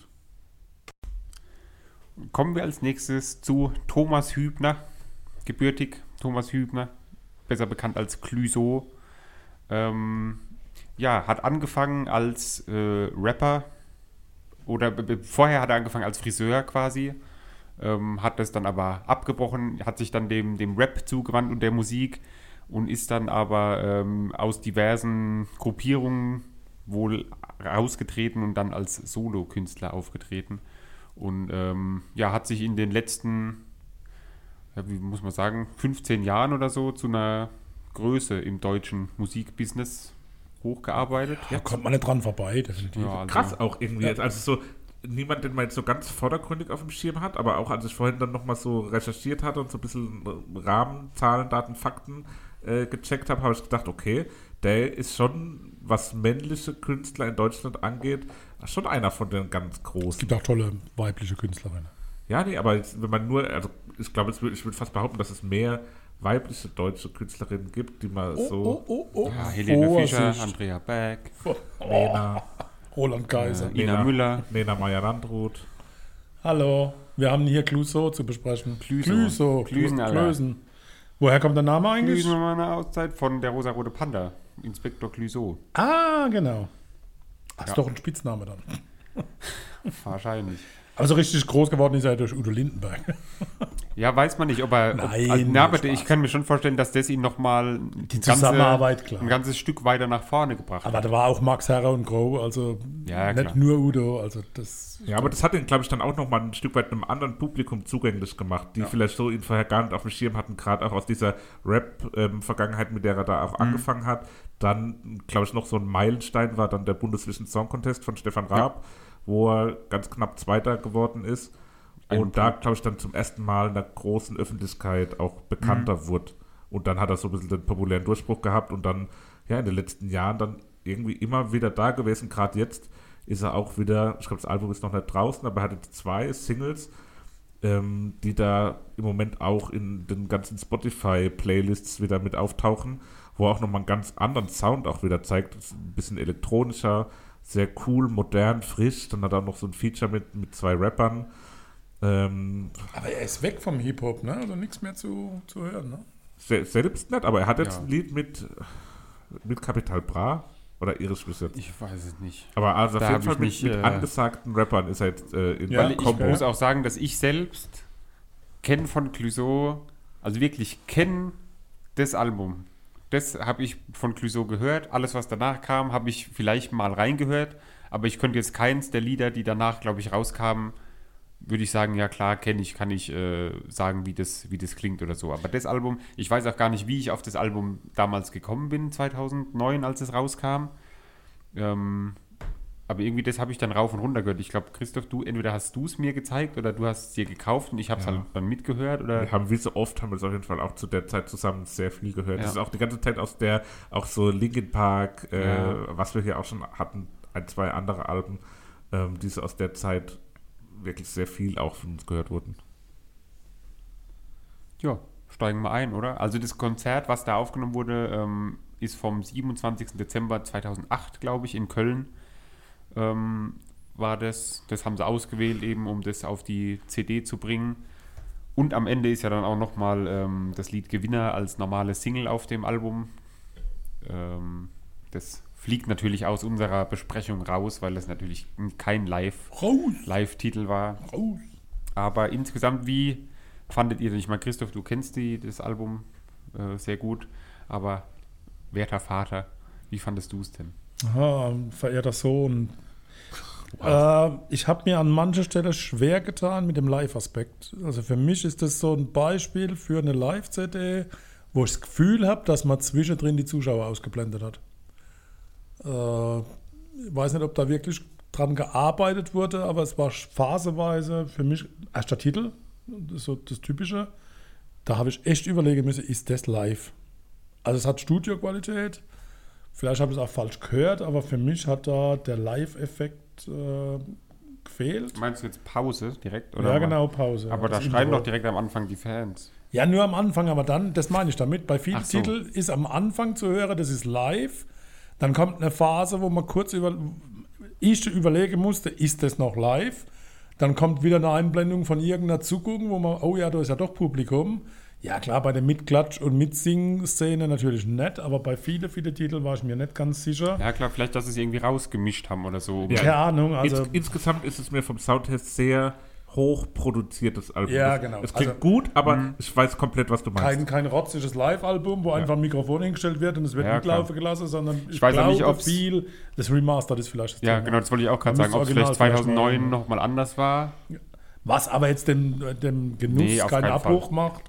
Kommen wir als nächstes zu Thomas Hübner, gebürtig Thomas Hübner, besser bekannt als Clüso. Ähm, ja, hat angefangen als äh, Rapper oder vorher hat er angefangen als Friseur quasi, ähm, hat das dann aber abgebrochen, hat sich dann dem, dem Rap zugewandt und der Musik und ist dann aber ähm, aus diversen Gruppierungen wohl rausgetreten und dann als Solo-Künstler aufgetreten. Und ähm, ja, hat sich in den letzten, ja, wie muss man sagen, 15 Jahren oder so zu einer Größe im deutschen Musikbusiness hochgearbeitet. Ja, kommt man nicht dran vorbei, definitiv. Ja, also, Krass auch irgendwie ja. jetzt. Also so, niemand, den man jetzt so ganz vordergründig auf dem Schirm hat, aber auch als ich vorhin dann nochmal so recherchiert hatte und so ein bisschen Rahmen, Zahlen, Daten, Fakten äh, gecheckt habe, habe ich gedacht, okay, der ist schon, was männliche Künstler in Deutschland angeht, schon einer von den ganz großen. Es gibt auch tolle weibliche Künstlerinnen. Ja, nee, aber jetzt, wenn man nur, also ich glaube, ich würde fast behaupten, dass es mehr weibliche deutsche Künstlerinnen gibt, die mal Oh, so oh, oh, oh. Ja, Helene Fischer. Andrea Berg, [laughs] Nena, Roland Kaiser. äh, Ina Müller. Nena Meyer-Landrut. Hallo, wir haben hier Clouseau zu besprechen. Clouseau. Clouseau. Klösen. Woher kommt der Name eigentlich? Eine Auszeit von der rosarote Panda. Inspektor Clouseau. Ah, genau. Das ist Ja. doch ein Spitzname dann. Wahrscheinlich. Aber so richtig groß geworden ist er durch Udo Lindenberg. [laughs] Ja, weiß man nicht, ob er. Nein, ob, also, na, aber ich kann mir schon vorstellen, dass das ihn nochmal Die Zusammenarbeit, klar. ein ganzes Stück weiter nach vorne gebracht Aber hat. da war auch Max Herrer und Groh, also Ja, nicht klar. nur Udo. Also das. Ja, aber das hat ihn, glaube ich, dann auch nochmal ein Stück weit einem anderen Publikum zugänglich gemacht, die vielleicht so ihn vorher gar nicht auf dem Schirm hatten, gerade auch aus dieser Rap-Vergangenheit, mit der er da auch Mhm. angefangen hat. Dann, glaube ich, noch so ein Meilenstein war dann der Bundesvision Song Contest von Stefan Raab, wo er ganz knapp Zweiter geworden ist. Ein Und da, glaube ich, dann zum ersten Mal in der großen Öffentlichkeit auch bekannter Mhm. wurde. Und dann hat er so ein bisschen den populären Durchbruch gehabt und dann, ja, in den letzten Jahren dann irgendwie immer wieder da gewesen. Gerade jetzt ist er auch wieder, ich glaube, das Album ist noch nicht draußen, aber er hat jetzt zwei Singles, ähm, die da im Moment auch in den ganzen Spotify-Playlists wieder mit auftauchen, wo er auch nochmal einen ganz anderen Sound auch wieder zeigt. Ein bisschen elektronischer, sehr cool, modern, frisch. Dann hat er auch noch so ein Feature mit, mit zwei Rappern. Ähm, Aber er ist weg vom Hip-Hop, ne? Also nichts mehr zu, zu hören, ne? se- selbst nicht, aber er hat jetzt Ja. ein Lied mit, mit Capital Bra oder Iris Wizard. Ich weiß es nicht. Aber also auf Da jeden hab Fall mit, nicht, mit äh, angesagten Rappern ist er jetzt äh, in Ja, Weil ich ich Kombo. muss auch sagen, dass ich selbst kenne von Clouseau, also wirklich kenne das Album. Das habe ich von Clouseau gehört. Alles, was danach kam, habe ich vielleicht mal reingehört. Aber ich könnte jetzt keins der Lieder, die danach, glaube ich, rauskamen, würde ich sagen, ja klar, kenne ich, kann ich äh, sagen, wie das, wie das klingt oder so. Aber das Album, ich weiß auch gar nicht, wie ich auf das Album damals gekommen bin, 2009, als es rauskam. Ähm, aber irgendwie das habe ich dann rauf und runter gehört. Ich glaube, Christoph, du, entweder hast du es mir gezeigt oder du hast es dir gekauft und ich habe es Ja. halt dann mitgehört. Oder Wir haben wie so oft, haben wir es auf jeden Fall auch zu der Zeit zusammen sehr viel gehört. Ja. Das ist auch die ganze Zeit aus der, auch so Linkin Park, äh, Ja. was wir hier auch schon hatten, ein, zwei andere Alben, ähm, die so aus der Zeit wirklich sehr viel auch von uns gehört wurden. ja, steigen wir ein, oder? Also das Konzert, was da aufgenommen wurde, ähm, ist vom 27. Dezember 2008, glaube ich, in Köln. Ähm, war das, das haben sie ausgewählt eben, um das auf die CD zu bringen. Und am Ende ist ja dann auch nochmal ähm, das Lied Gewinner als normale Single auf dem Album. Ähm, das fliegt natürlich aus unserer Besprechung raus, weil das natürlich kein Live- Live-Titel war. raus. Aber insgesamt, wie fandet ihr denn? Ich meine, Christoph, du kennst die, das Album äh, sehr gut, aber werter Vater, wie fandest du es denn? Aha, verehrter Sohn. Äh, ich habe mir an mancher Stelle schwer getan mit dem Live-Aspekt. Also für mich ist das so ein Beispiel für eine Live-CD, wo ich das Gefühl habe, dass man zwischendrin die Zuschauer ausgeblendet hat. Äh, ich weiß nicht, ob da wirklich dran gearbeitet wurde, aber es war phaseweise für mich erster Titel, das ist so das Typische. Da habe ich echt überlegen müssen, ist das live? Also es hat Studioqualität, Vielleicht habe ich es auch falsch gehört, aber für mich hat da der Live-Effekt äh, gefehlt. Meinst du jetzt Pause direkt? ja, genau, Pause. Aber da Das schreien Intro. doch direkt am Anfang die Fans. Ja, nur am Anfang, aber dann, das meine ich damit, bei vielen so. Titeln ist am Anfang zu hören, das ist live. Dann kommt eine Phase, wo man kurz über, ich überlegen musste, ist das noch live? Dann kommt wieder eine Einblendung von irgendeiner Zuguckung, wo man, oh ja, da ist ja doch Publikum. Ja, klar, bei der Mitklatsch- und Mitsing-Szene natürlich nett, aber bei vielen, vielen Titeln war ich mir nicht ganz sicher. Ja, klar, vielleicht, dass sie es irgendwie rausgemischt haben oder so. Ja. Keine Ahnung, also. Ins, insgesamt ist es mir vom Sound her sehr hoch produziertes Album. Ja, genau. Es klingt Also- gut, aber ich weiß komplett, was du meinst. kein, kein rotziges Live-Album, wo einfach ein Mikrofon hingestellt wird und es wird Ja, mitlaufen gelassen, sondern ich, weiß auch nicht, glaube ob's- viel, das Remastered ist vielleicht das Ja, Thema. genau, das wollte ich auch gerade sagen. Ob es vielleicht Original vielleicht 2009 mal- nochmal anders war. Was aber jetzt dem, dem Genuss Nee, keinen Abbruch macht.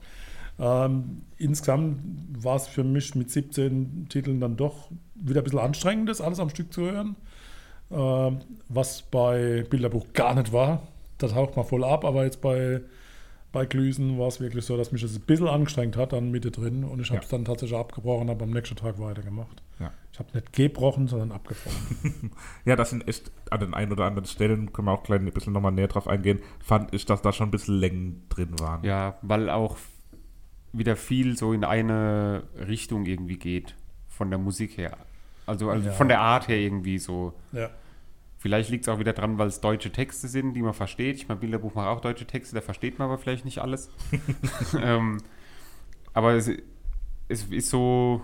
Ähm, insgesamt war es für mich mit 17 Titeln dann doch wieder ein bisschen anstrengend, das alles am Stück zu hören. Ähm, was bei Bilderbuch gar nicht war. Das haucht mal voll ab, aber jetzt bei bei Glüsen war es wirklich so, dass mich das ein bisschen angestrengt hat, dann Mitte drin. Und ich habe es dann tatsächlich abgebrochen, aber am nächsten Tag weitergemacht. Ja. Ich habe nicht gebrochen, sondern abgebrochen. [laughs] Ja, das sind echt an den ein oder anderen Stellen, können wir auch gleich ein bisschen nochmal näher drauf eingehen, fand ich, dass da schon ein bisschen Längen drin waren. Ja, weil auch wieder viel so in eine Richtung irgendwie geht, von der Musik her. Also, also Ja. von der Art her irgendwie so. ja. Vielleicht liegt es auch wieder dran, weil es deutsche Texte sind, die man versteht. Ich meine, Bilderbuch macht auch deutsche Texte, da versteht man aber vielleicht nicht alles. [laughs] [laughs] ähm, aber es, es ist so,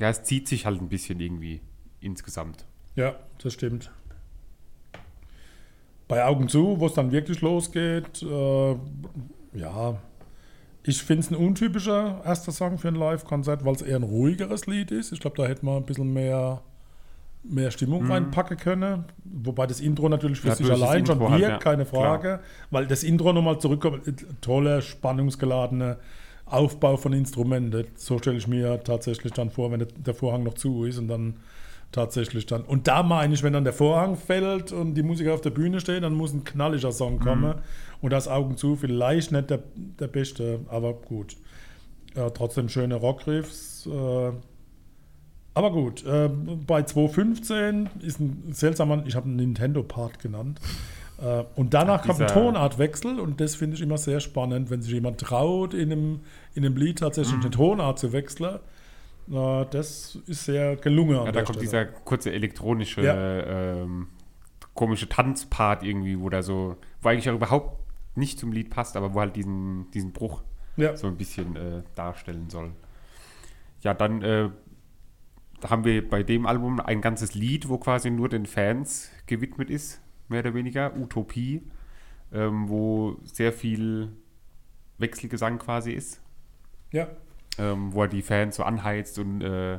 ja, es zieht sich halt ein bisschen irgendwie insgesamt. Ja, das stimmt. Bei Augen zu, wo es dann wirklich losgeht, äh, ja, ich finde es ein untypischer erster Song für ein Live-Konzert, weil es eher ein ruhigeres Lied ist. Ich glaube, da hätte man ein bisschen mehr, mehr Stimmung reinpacken können. Wobei das Intro natürlich für Ja, sich allein schon wirkt, halt, ja, keine Frage. Weil das Intro nochmal zurückkommt, äh, toller, spannungsgeladener Aufbau von Instrumenten. So stelle ich mir tatsächlich dann vor, wenn der Vorhang noch zu ist und dann tatsächlich dann. Und da meine ich, wenn dann der Vorhang fällt und die Musiker auf der Bühne stehen, dann muss ein knalliger Song kommen. Und das Augen zu, vielleicht nicht der, der beste, aber gut. Äh, trotzdem schöne Rockriffs. Äh, aber gut, äh, bei 2.15 ist ein seltsamer, ich habe einen Nintendo-Part genannt. Äh, und danach kommt ein Tonartwechsel und das finde ich immer sehr spannend, wenn sich jemand traut, in einem, in einem Lied tatsächlich Mhm. eine Tonart zu wechseln. Das ist sehr gelungen. Ja, da kommt Stelle. dieser kurze elektronische, Ja. ähm, komische Tanzpart irgendwie, wo da so, wo eigentlich auch überhaupt nicht zum Lied passt, aber wo halt diesen, diesen Bruch Ja. so ein bisschen äh, darstellen soll. Ja, dann äh, haben wir bei dem Album ein ganzes Lied, wo quasi nur den Fans gewidmet ist, mehr oder weniger, Utopie, ähm, wo sehr viel Wechselgesang quasi ist ja. Ähm, wo er die Fans so anheizt und äh,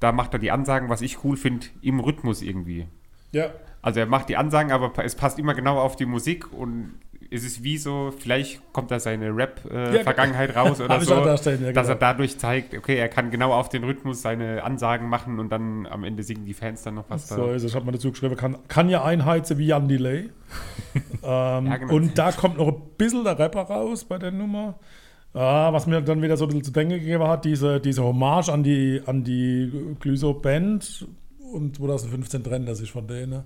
da macht er die Ansagen, was ich cool finde, im Rhythmus irgendwie. Ja. Also er macht die Ansagen, aber es passt immer genau auf die Musik und es ist wie so, vielleicht kommt da seine Ja, Rap-Vergangenheit raus [laughs] oder Hab ich auch so, ja, dass er genau. dadurch zeigt, okay, er kann genau auf den Rhythmus seine Ansagen machen und dann am Ende singen die Fans dann noch was So da. ist es, ich habe mal dazu geschrieben, kann, kann ja einheizen wie Jan Delay. [laughs] ähm, Ja, genau. Und da kommt noch ein bisschen der Rapper raus bei der Nummer. Ah, was mir dann wieder so ein bisschen zu denken gegeben hat, diese, diese Hommage an die, an die Glyso-Band und 2015 trennt er sich von denen,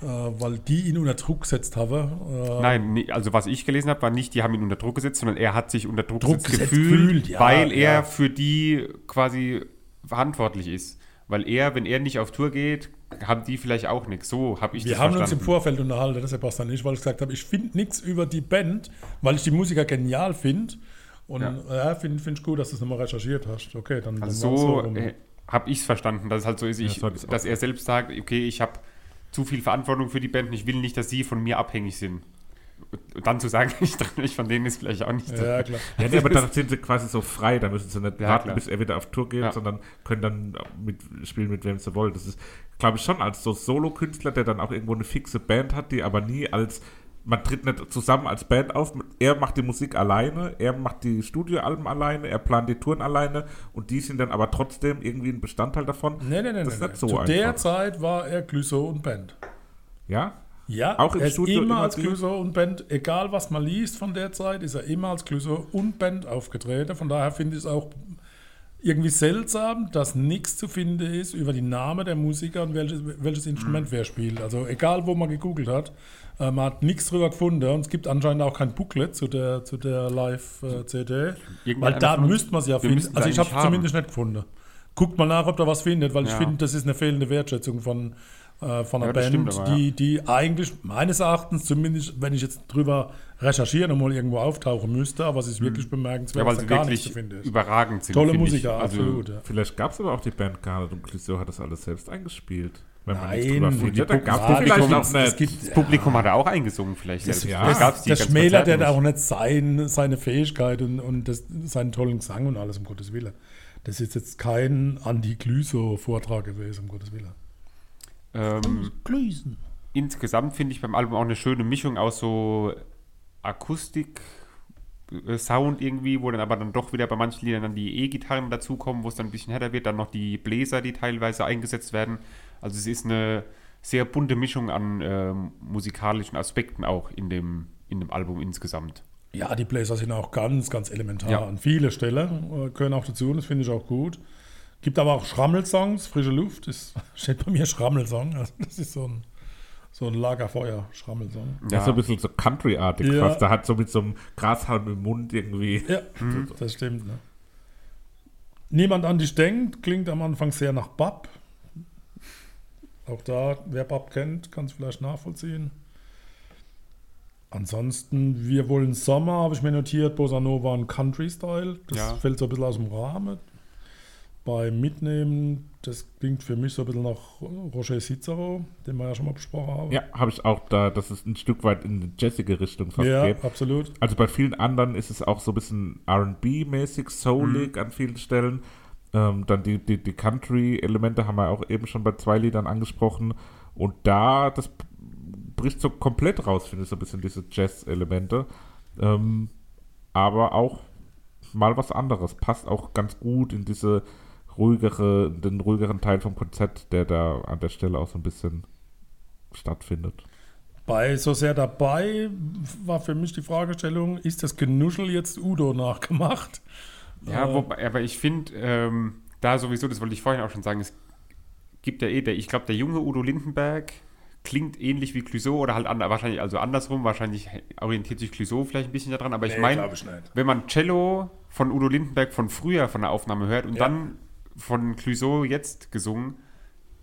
äh, weil die ihn unter Druck gesetzt haben. Äh, Nein, nee, also was ich gelesen habe, war nicht, die haben ihn unter Druck gesetzt, sondern er hat sich unter Druck, Druck gesetzt gefühlt, gefühlt, ja, weil er ja. für die quasi verantwortlich ist. Weil er, wenn er nicht auf Tour geht, haben die vielleicht auch nichts. So habe ich Wir das haben uns verstanden. im Vorfeld unterhalten, das Sebastian und ich, weil ich gesagt habe, ich finde nichts über die Band, weil ich die Musiker genial finde. Und Ja. ja, finde find ich gut, dass du es nochmal recherchiert hast. Okay, dann, Also dann so rum. äh, habe ich es verstanden, dass es halt so ist, ich, so ich's auch dass er selbst sagt, okay, ich habe zu viel Verantwortung für die Band und ich will nicht, dass sie von mir abhängig sind. Und dann zu sagen, [laughs] ich trenne mich von denen ist vielleicht auch nicht so. ja, klar. Ja, nee, aber dann sind sie quasi so frei, da müssen sie nicht Ja, warten, klar. bis er wieder auf Tour geht, Ja. sondern können dann mit, spielen, mit wem sie wollen. Das ist, glaube ich, schon als so Solo-Künstler, der dann auch irgendwo eine fixe Band hat, die aber nie als, man tritt nicht zusammen als Band auf, er macht die Musik alleine, er macht die Studioalben alleine, er plant die Touren alleine und die sind dann aber trotzdem irgendwie ein Bestandteil davon. Nee, nee, nee. Das nee, ist nee. nicht so Zu einfach. der Zeit war er Glüso und Band. Ja? Ja, Auch im er ist Studio immer immer als Glüso und Band, egal was man liest von der Zeit, ist er immer als Glüso und Band aufgetreten. Von daher finde ich es auch irgendwie seltsam, dass nichts zu finden ist über die Namen der Musiker und welches, welches Instrument Mhm. wer spielt. Also egal, wo man gegoogelt hat, man hat nichts drüber gefunden und es gibt anscheinend auch kein Booklet zu der, zu der Live-CD, weil da müsste man es ja finden. Also ich habe es zumindest nicht gefunden. Guckt mal nach, ob da was findet, weil ich Ja. finde, das ist eine fehlende Wertschätzung von, äh, von einer Ja, Band, aber, die, die eigentlich meines Erachtens, zumindest wenn ich jetzt drüber recherchieren und mal irgendwo auftauchen müsste, aber es ist wirklich bemerkenswert, Ja, weil sie gar nichts zu wirklich finden ist. überragend sind. Tolle finde ich. Musiker, Also, absolut. Ja. Vielleicht gab es aber auch die Band gar nicht und Cliseo hat das alles selbst eingespielt. Wenn man nichts Nein, drüber findet, dann gab es vielleicht es auch gibt- nicht. es gibt- Das Publikum hat er auch eingesungen, vielleicht. selbst. ja. Die das ganzen schmälert ja auch nicht. nicht sein, seine Fähigkeit und, und das, seinen tollen Gesang und alles, um Gottes Willen. Das ist jetzt kein Anti-Glüso-Vortrag gewesen, um Gottes Willen. Ähm, Glüsen. insgesamt finde ich beim Album auch eine schöne Mischung aus so Akustik, äh, Sound irgendwie, wo dann aber dann doch wieder bei manchen Liedern dann die E-Gitarren dazukommen, wo es dann ein bisschen härter wird, dann noch die Bläser, die teilweise eingesetzt werden. Also es ist eine sehr bunte Mischung an ähm, musikalischen Aspekten auch in dem, in dem Album insgesamt. Ja, die Bläser sind auch ganz, ganz elementar Ja. an viele Stellen, äh, gehören auch dazu und das finde ich auch gut. Gibt aber auch Schrammelsongs, frische Luft, ist, [laughs] steht bei mir Schrammelsong, also das ist so ein, so ein Lagerfeuer-Schrammelsong. Das ist so ein bisschen so Country-artig Ja. fast. Da hat so mit so einem Grashalm im Mund irgendwie. Ja, [laughs] das stimmt. Ne? Niemand an dich denkt, klingt am Anfang sehr nach Bab. Auch da, wer Bab kennt, kann es vielleicht nachvollziehen. Ansonsten, wir wollen Sommer, habe ich mir notiert, Bossa Nova und Country Style. Das Ja. fällt so ein bisschen aus dem Rahmen. Beim Mitnehmen, das klingt für mich so ein bisschen nach Roger Cicero, den wir ja schon mal besprochen haben. Ja, habe ich auch da, dass es ein Stück weit in die jazzige Richtung fast ja geht. absolut. Also bei vielen anderen ist es auch so ein bisschen RB-mäßig, soulig an vielen Stellen. Ähm, dann die, die, die Country-Elemente haben wir auch eben schon bei zwei Liedern angesprochen. Und da, das bricht so komplett raus, finde ich, so ein bisschen diese Jazz-Elemente. Ähm, aber auch mal was anderes. Passt auch ganz gut in diese ruhigere, den ruhigeren Teil vom Konzert, der da an der Stelle auch so ein bisschen stattfindet. Bei so sehr dabei war für mich die Fragestellung, ist das Genuschel jetzt Udo nachgemacht? Ja, wobei, aber ich finde, ähm, da sowieso, das wollte ich vorhin auch schon sagen, es gibt ja eh, der, ich glaube, der junge Udo Lindenberg klingt ähnlich wie Clouseau oder halt ander, wahrscheinlich, also andersrum, wahrscheinlich orientiert sich Clouseau vielleicht ein bisschen daran, aber ich meine, ich nicht. wenn man Cello von Udo Lindenberg von früher von der Aufnahme hört und Ja. dann von Clouseau jetzt gesungen,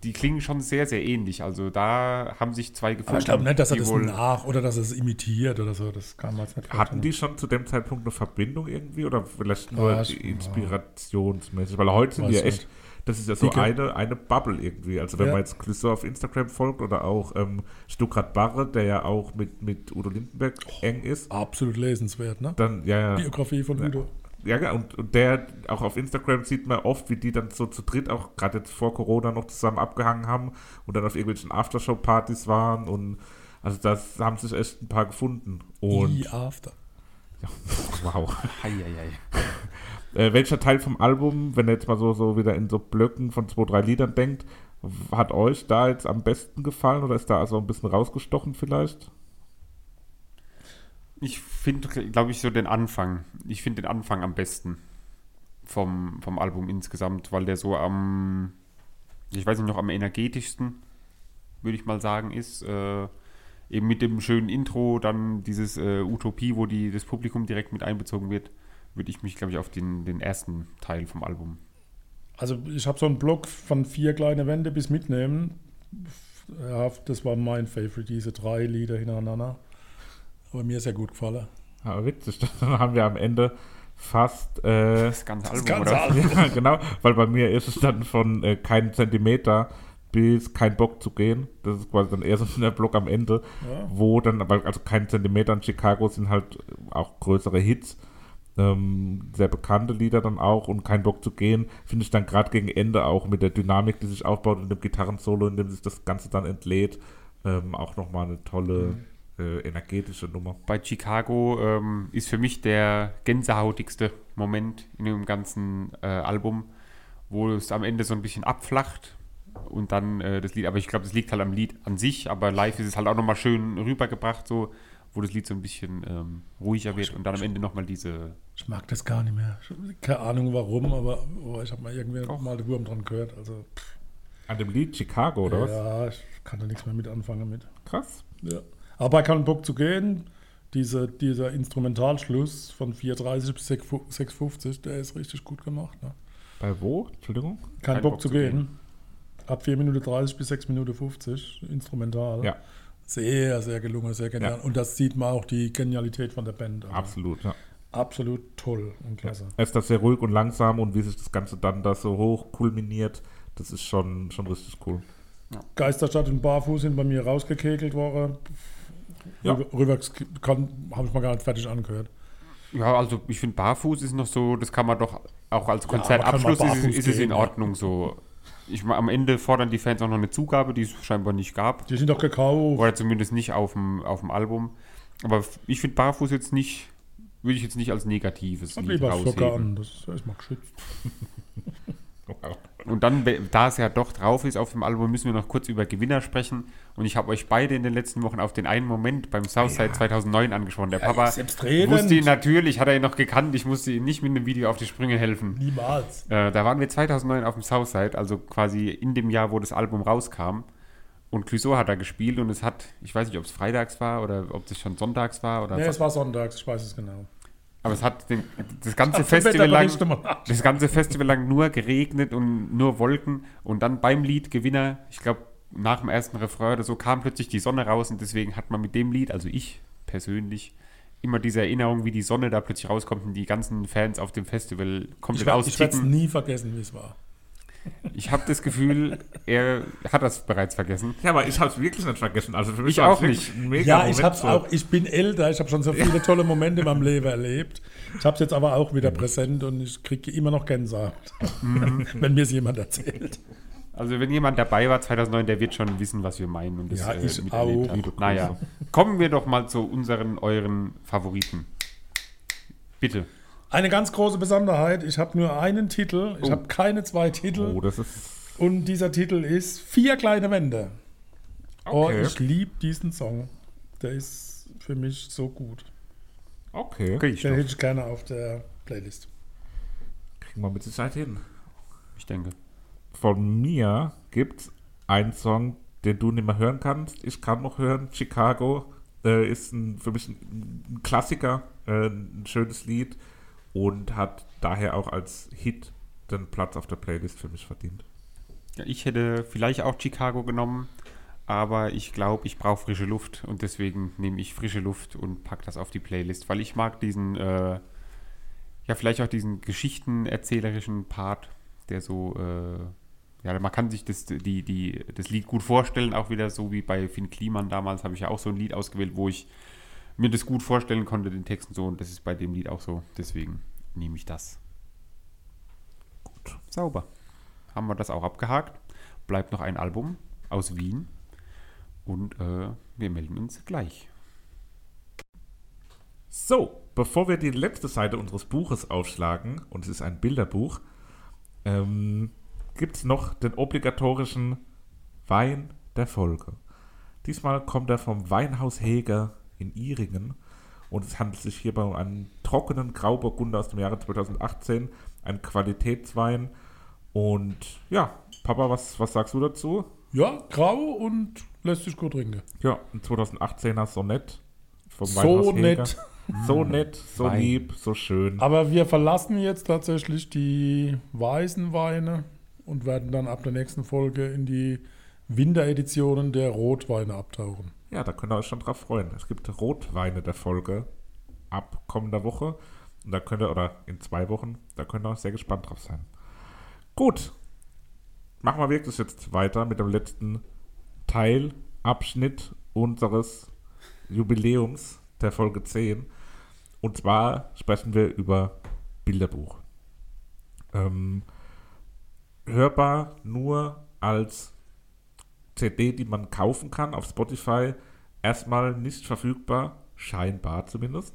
die klingen schon sehr, sehr ähnlich. Also da haben sich zwei gefunden. Aber ich glaube nicht, dass er die das wohl- nach oder dass er es imitiert oder so. Das man jetzt nicht Hatten die schon zu dem Zeitpunkt eine Verbindung irgendwie oder vielleicht nur Ja, inspirationsmäßig? Weil heute sind die ja echt, das ist ja so Dicke. eine, eine Bubble irgendwie. Also wenn Ja. man jetzt Clouseau auf Instagram folgt oder auch ähm, Stuckrad Barre, der ja auch mit, mit Udo Lindenberg eng ist, Absolut lesenswert, ne? dann, ja, ja. Biografie von Ja. Udo. Ja, ja, und, und der, auch auf Instagram sieht man oft, wie die dann so zu dritt auch gerade jetzt vor Corona noch zusammen abgehangen haben und dann auf irgendwelchen Aftershow-Partys waren und also das haben sich echt ein paar gefunden. Und E After. [laughs] wow. Hei, hei, hei. [laughs] Äh, welcher Teil vom Album, wenn ihr jetzt mal so, so wieder in so Blöcken von zwei, drei Liedern denkt, hat euch da jetzt am besten gefallen oder ist da also ein bisschen rausgestochen vielleicht? Ich finde, glaube ich, so den Anfang. Ich finde den Anfang am besten vom, vom Album insgesamt, weil der so am, ich weiß nicht, noch am energetischsten, würde ich mal sagen, ist. Äh, eben mit dem schönen Intro, dann dieses äh, Utopie, wo die, das Publikum direkt mit einbezogen wird, würde ich mich, glaube ich, auf den, den ersten Teil vom Album. Also ich habe so einen Block von vier kleine Wände bis mitnehmen. Das war mein Favorite, diese drei Lieder hintereinander. Aber mir ist ja gut gefallen. Aber witzig, [laughs] dann haben wir am Ende fast äh, Das ganze Das Album, ganze oder? Album. [laughs] ja, genau, weil bei mir ist es dann von äh, keinen Zentimeter bis kein Bock zu gehen. Das ist quasi dann eher so [laughs] der Block am Ende, Ja. wo dann, aber also kein Zentimeter in Chicago sind halt auch größere Hits, ähm, sehr bekannte Lieder dann auch und kein Bock zu gehen, finde ich dann gerade gegen Ende auch mit der Dynamik, die sich aufbaut und dem Gitarrensolo, in dem sich das Ganze dann entlädt, ähm, auch nochmal eine tolle äh, energetische Nummer. Bei Chicago ähm, ist für mich der gänsehautigste Moment in dem ganzen äh, Album, wo es am Ende so ein bisschen abflacht und dann äh, das Lied, aber ich glaube, das liegt halt am Lied an sich, aber live ist es halt auch nochmal schön rübergebracht, so, wo das Lied so ein bisschen ähm, ruhiger wird und dann am Ende nochmal diese, Ich mag das gar nicht mehr. Ich- Keine Ahnung warum, aber oh, ich habe mal irgendwie Doch. mal den Wurm dran gehört. Also An dem Lied Chicago, oder was? ja, ich kann da nichts mehr mit anfangen mit. Krass. Ja. Aber bei keinen Bock zu gehen, diese, dieser Instrumentalschluss von 4.30 bis 6.50, der ist richtig gut gemacht. Ne? Bei wo? Entschuldigung? Kein, Bock, zu gehen. Ab 4 Minuten 30 bis 6 Minuten 50, instrumental. Ja. Sehr, sehr gelungen, sehr genial. Ja. Und das sieht man auch die Genialität von der Band. Also Absolut, ja. Absolut toll und klasse. Er ist da sehr ruhig und langsam und wie sich das Ganze dann da so hoch kulminiert, das ist schon, schon richtig cool. Geisterstadt und Barfuß sind bei mir rausgekegelt worden. Ja. Rüber, rüber habe ich mal gar nicht fertig angehört. ja, also ich finde Barfuß ist noch so, das kann man doch auch als Ja, Konzertabschluss mal ist, ist es in ja. Ordnung so. Ich, am Ende fordern die Fans auch noch eine Zugabe, die es scheinbar nicht gab. Die sind doch gekauft. Oder zumindest nicht auf dem, auf dem Album. Aber ich finde Barfuß jetzt nicht, würde ich jetzt nicht als negatives Lied rausheben. an, das ist erstmal geschützt. [laughs] Und dann, da es ja doch drauf ist auf dem Album, müssen wir noch kurz über Gewinner sprechen. Und ich habe euch beide in den letzten Wochen auf den einen Moment beim Southside 2009 angesprochen. Der Papa selbstredend. wusste ihn natürlich, hat er ihn noch gekannt. Ich musste ihm nicht mit einem Video auf die Sprünge helfen. Niemals. Äh, da waren wir 2009 auf dem Southside, also quasi in dem Jahr, wo das Album rauskam. Und Clouseau hat da gespielt und es hat, ich weiß nicht, ob es freitags war oder ob es schon sonntags war oder Nee, es war sonntags, ich weiß es genau. Aber es hat den, das ganze Festival lang, das ganze Festival lang nur geregnet und nur Wolken und dann beim Lied Gewinner, ich glaube nach dem ersten Refrain oder so kam plötzlich die Sonne raus und deswegen hat man mit dem Lied, also ich persönlich, immer diese Erinnerung, wie die Sonne da plötzlich rauskommt und die ganzen Fans auf dem Festival komplett werd- ich werde es nie vergessen, wie es war. Ich habe das Gefühl, er hat das bereits vergessen. Ja, aber ich habe es wirklich nicht vergessen. Also für mich Ich auch nicht. Ja, ich hab's so. auch, ich bin älter, ich habe schon so viele tolle Momente in meinem Leben erlebt. Ich habe es jetzt aber auch wieder präsent und ich kriege immer noch Gänsehaut, wenn mir es jemand erzählt. Also wenn jemand dabei war 2009, der wird schon wissen, was wir meinen und das Ja, ich miterlebt auch. hat. Naja, kommen wir doch mal zu unseren, euren Favoriten. Bitte. Eine ganz große Besonderheit, ich habe nur einen Titel, ich Oh. habe keine zwei Titel Oh, das ist. und dieser Titel ist Vier kleine Wände. Oh, Okay. ich liebe diesen Song. Der ist für mich so gut. Okay. Okay, ich, Den hätte ich gerne auf der Playlist. Kriegen wir mit Sicherheit hin. ich denke. Von mir gibt es einen Song, den du nicht mehr hören kannst. Ich kann noch hören. Chicago äh, ist ein, für mich ein, ein Klassiker, äh, ein schönes Lied und hat daher auch als Hit den Platz auf der Playlist für mich verdient. Ja, ich hätte vielleicht auch Chicago genommen, aber ich glaube, ich brauche frische Luft und deswegen nehme ich frische Luft und packe das auf die Playlist, weil ich mag diesen, äh, ja, vielleicht auch diesen geschichtenerzählerischen Part, der so, äh, ja, man kann sich das, die, die, das Lied gut vorstellen, auch wieder so wie bei Finn Kliman damals habe ich ja auch so ein Lied ausgewählt, wo ich mir das gut vorstellen konnte, den Texten so, und das ist bei dem Lied auch so, deswegen nehme ich das. Gut, sauber haben wir das auch abgehakt. Bleibt noch ein Album aus Wien und äh, wir melden uns gleich. So, bevor wir die letzte Seite unseres Buches aufschlagen, und es ist ein Bilderbuch, ähm, gibt es noch den obligatorischen Wein der Folge. Diesmal kommt er vom Weinhaus Heger in Iringen und es handelt sich hierbei um einen trockenen Grauburgunder aus dem Jahre 2018, ein Qualitätswein. Und ja, Papa, was, was sagst du dazu? Ja, grau und lässt sich gut trinken. Ja, ein 2018er Sonett vom So Weinhaus Heger. nett. [laughs] So nett, so Wein. lieb, so schön. Aber wir verlassen jetzt tatsächlich die weißen Weine und werden dann ab der nächsten Folge in die Wintereditionen der Rotweine abtauchen. Ja, da könnt ihr euch schon drauf freuen. Es gibt Rotweine der Folge ab kommender Woche. Und da könnt ihr, oder in zwei Wochen, da könnt ihr auch sehr gespannt drauf sein. Gut. Machen wir wirklich jetzt weiter mit dem letzten Teil, Abschnitt unseres Jubiläums der Folge 10. Und zwar sprechen wir über Bilderbuch. Ähm, hörbar nur als CD, die man kaufen kann auf Spotify, erstmal nicht verfügbar, scheinbar zumindest.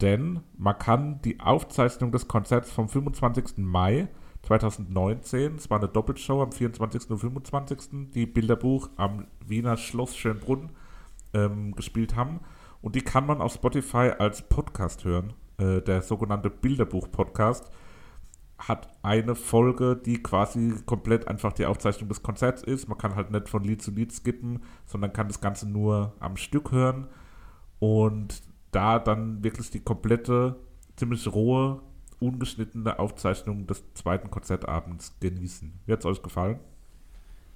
Denn man kann die Aufzeichnung des Konzerts vom 25. Mai 2019, es war eine Doppelshow am 24. und 25., die Bilderbuch am Wiener Schloss Schönbrunn ähm, gespielt haben. Und die kann man auf Spotify als Podcast hören. Äh, der sogenannte Bilderbuch-Podcast hat eine Folge, die quasi komplett einfach die Aufzeichnung des Konzerts ist. Man kann halt nicht von Lied zu Lied skippen, sondern kann das Ganze nur am Stück hören und da dann wirklich die komplette, ziemlich rohe, ungeschnittene Aufzeichnung des zweiten Konzertabends genießen. Wie hat es euch gefallen?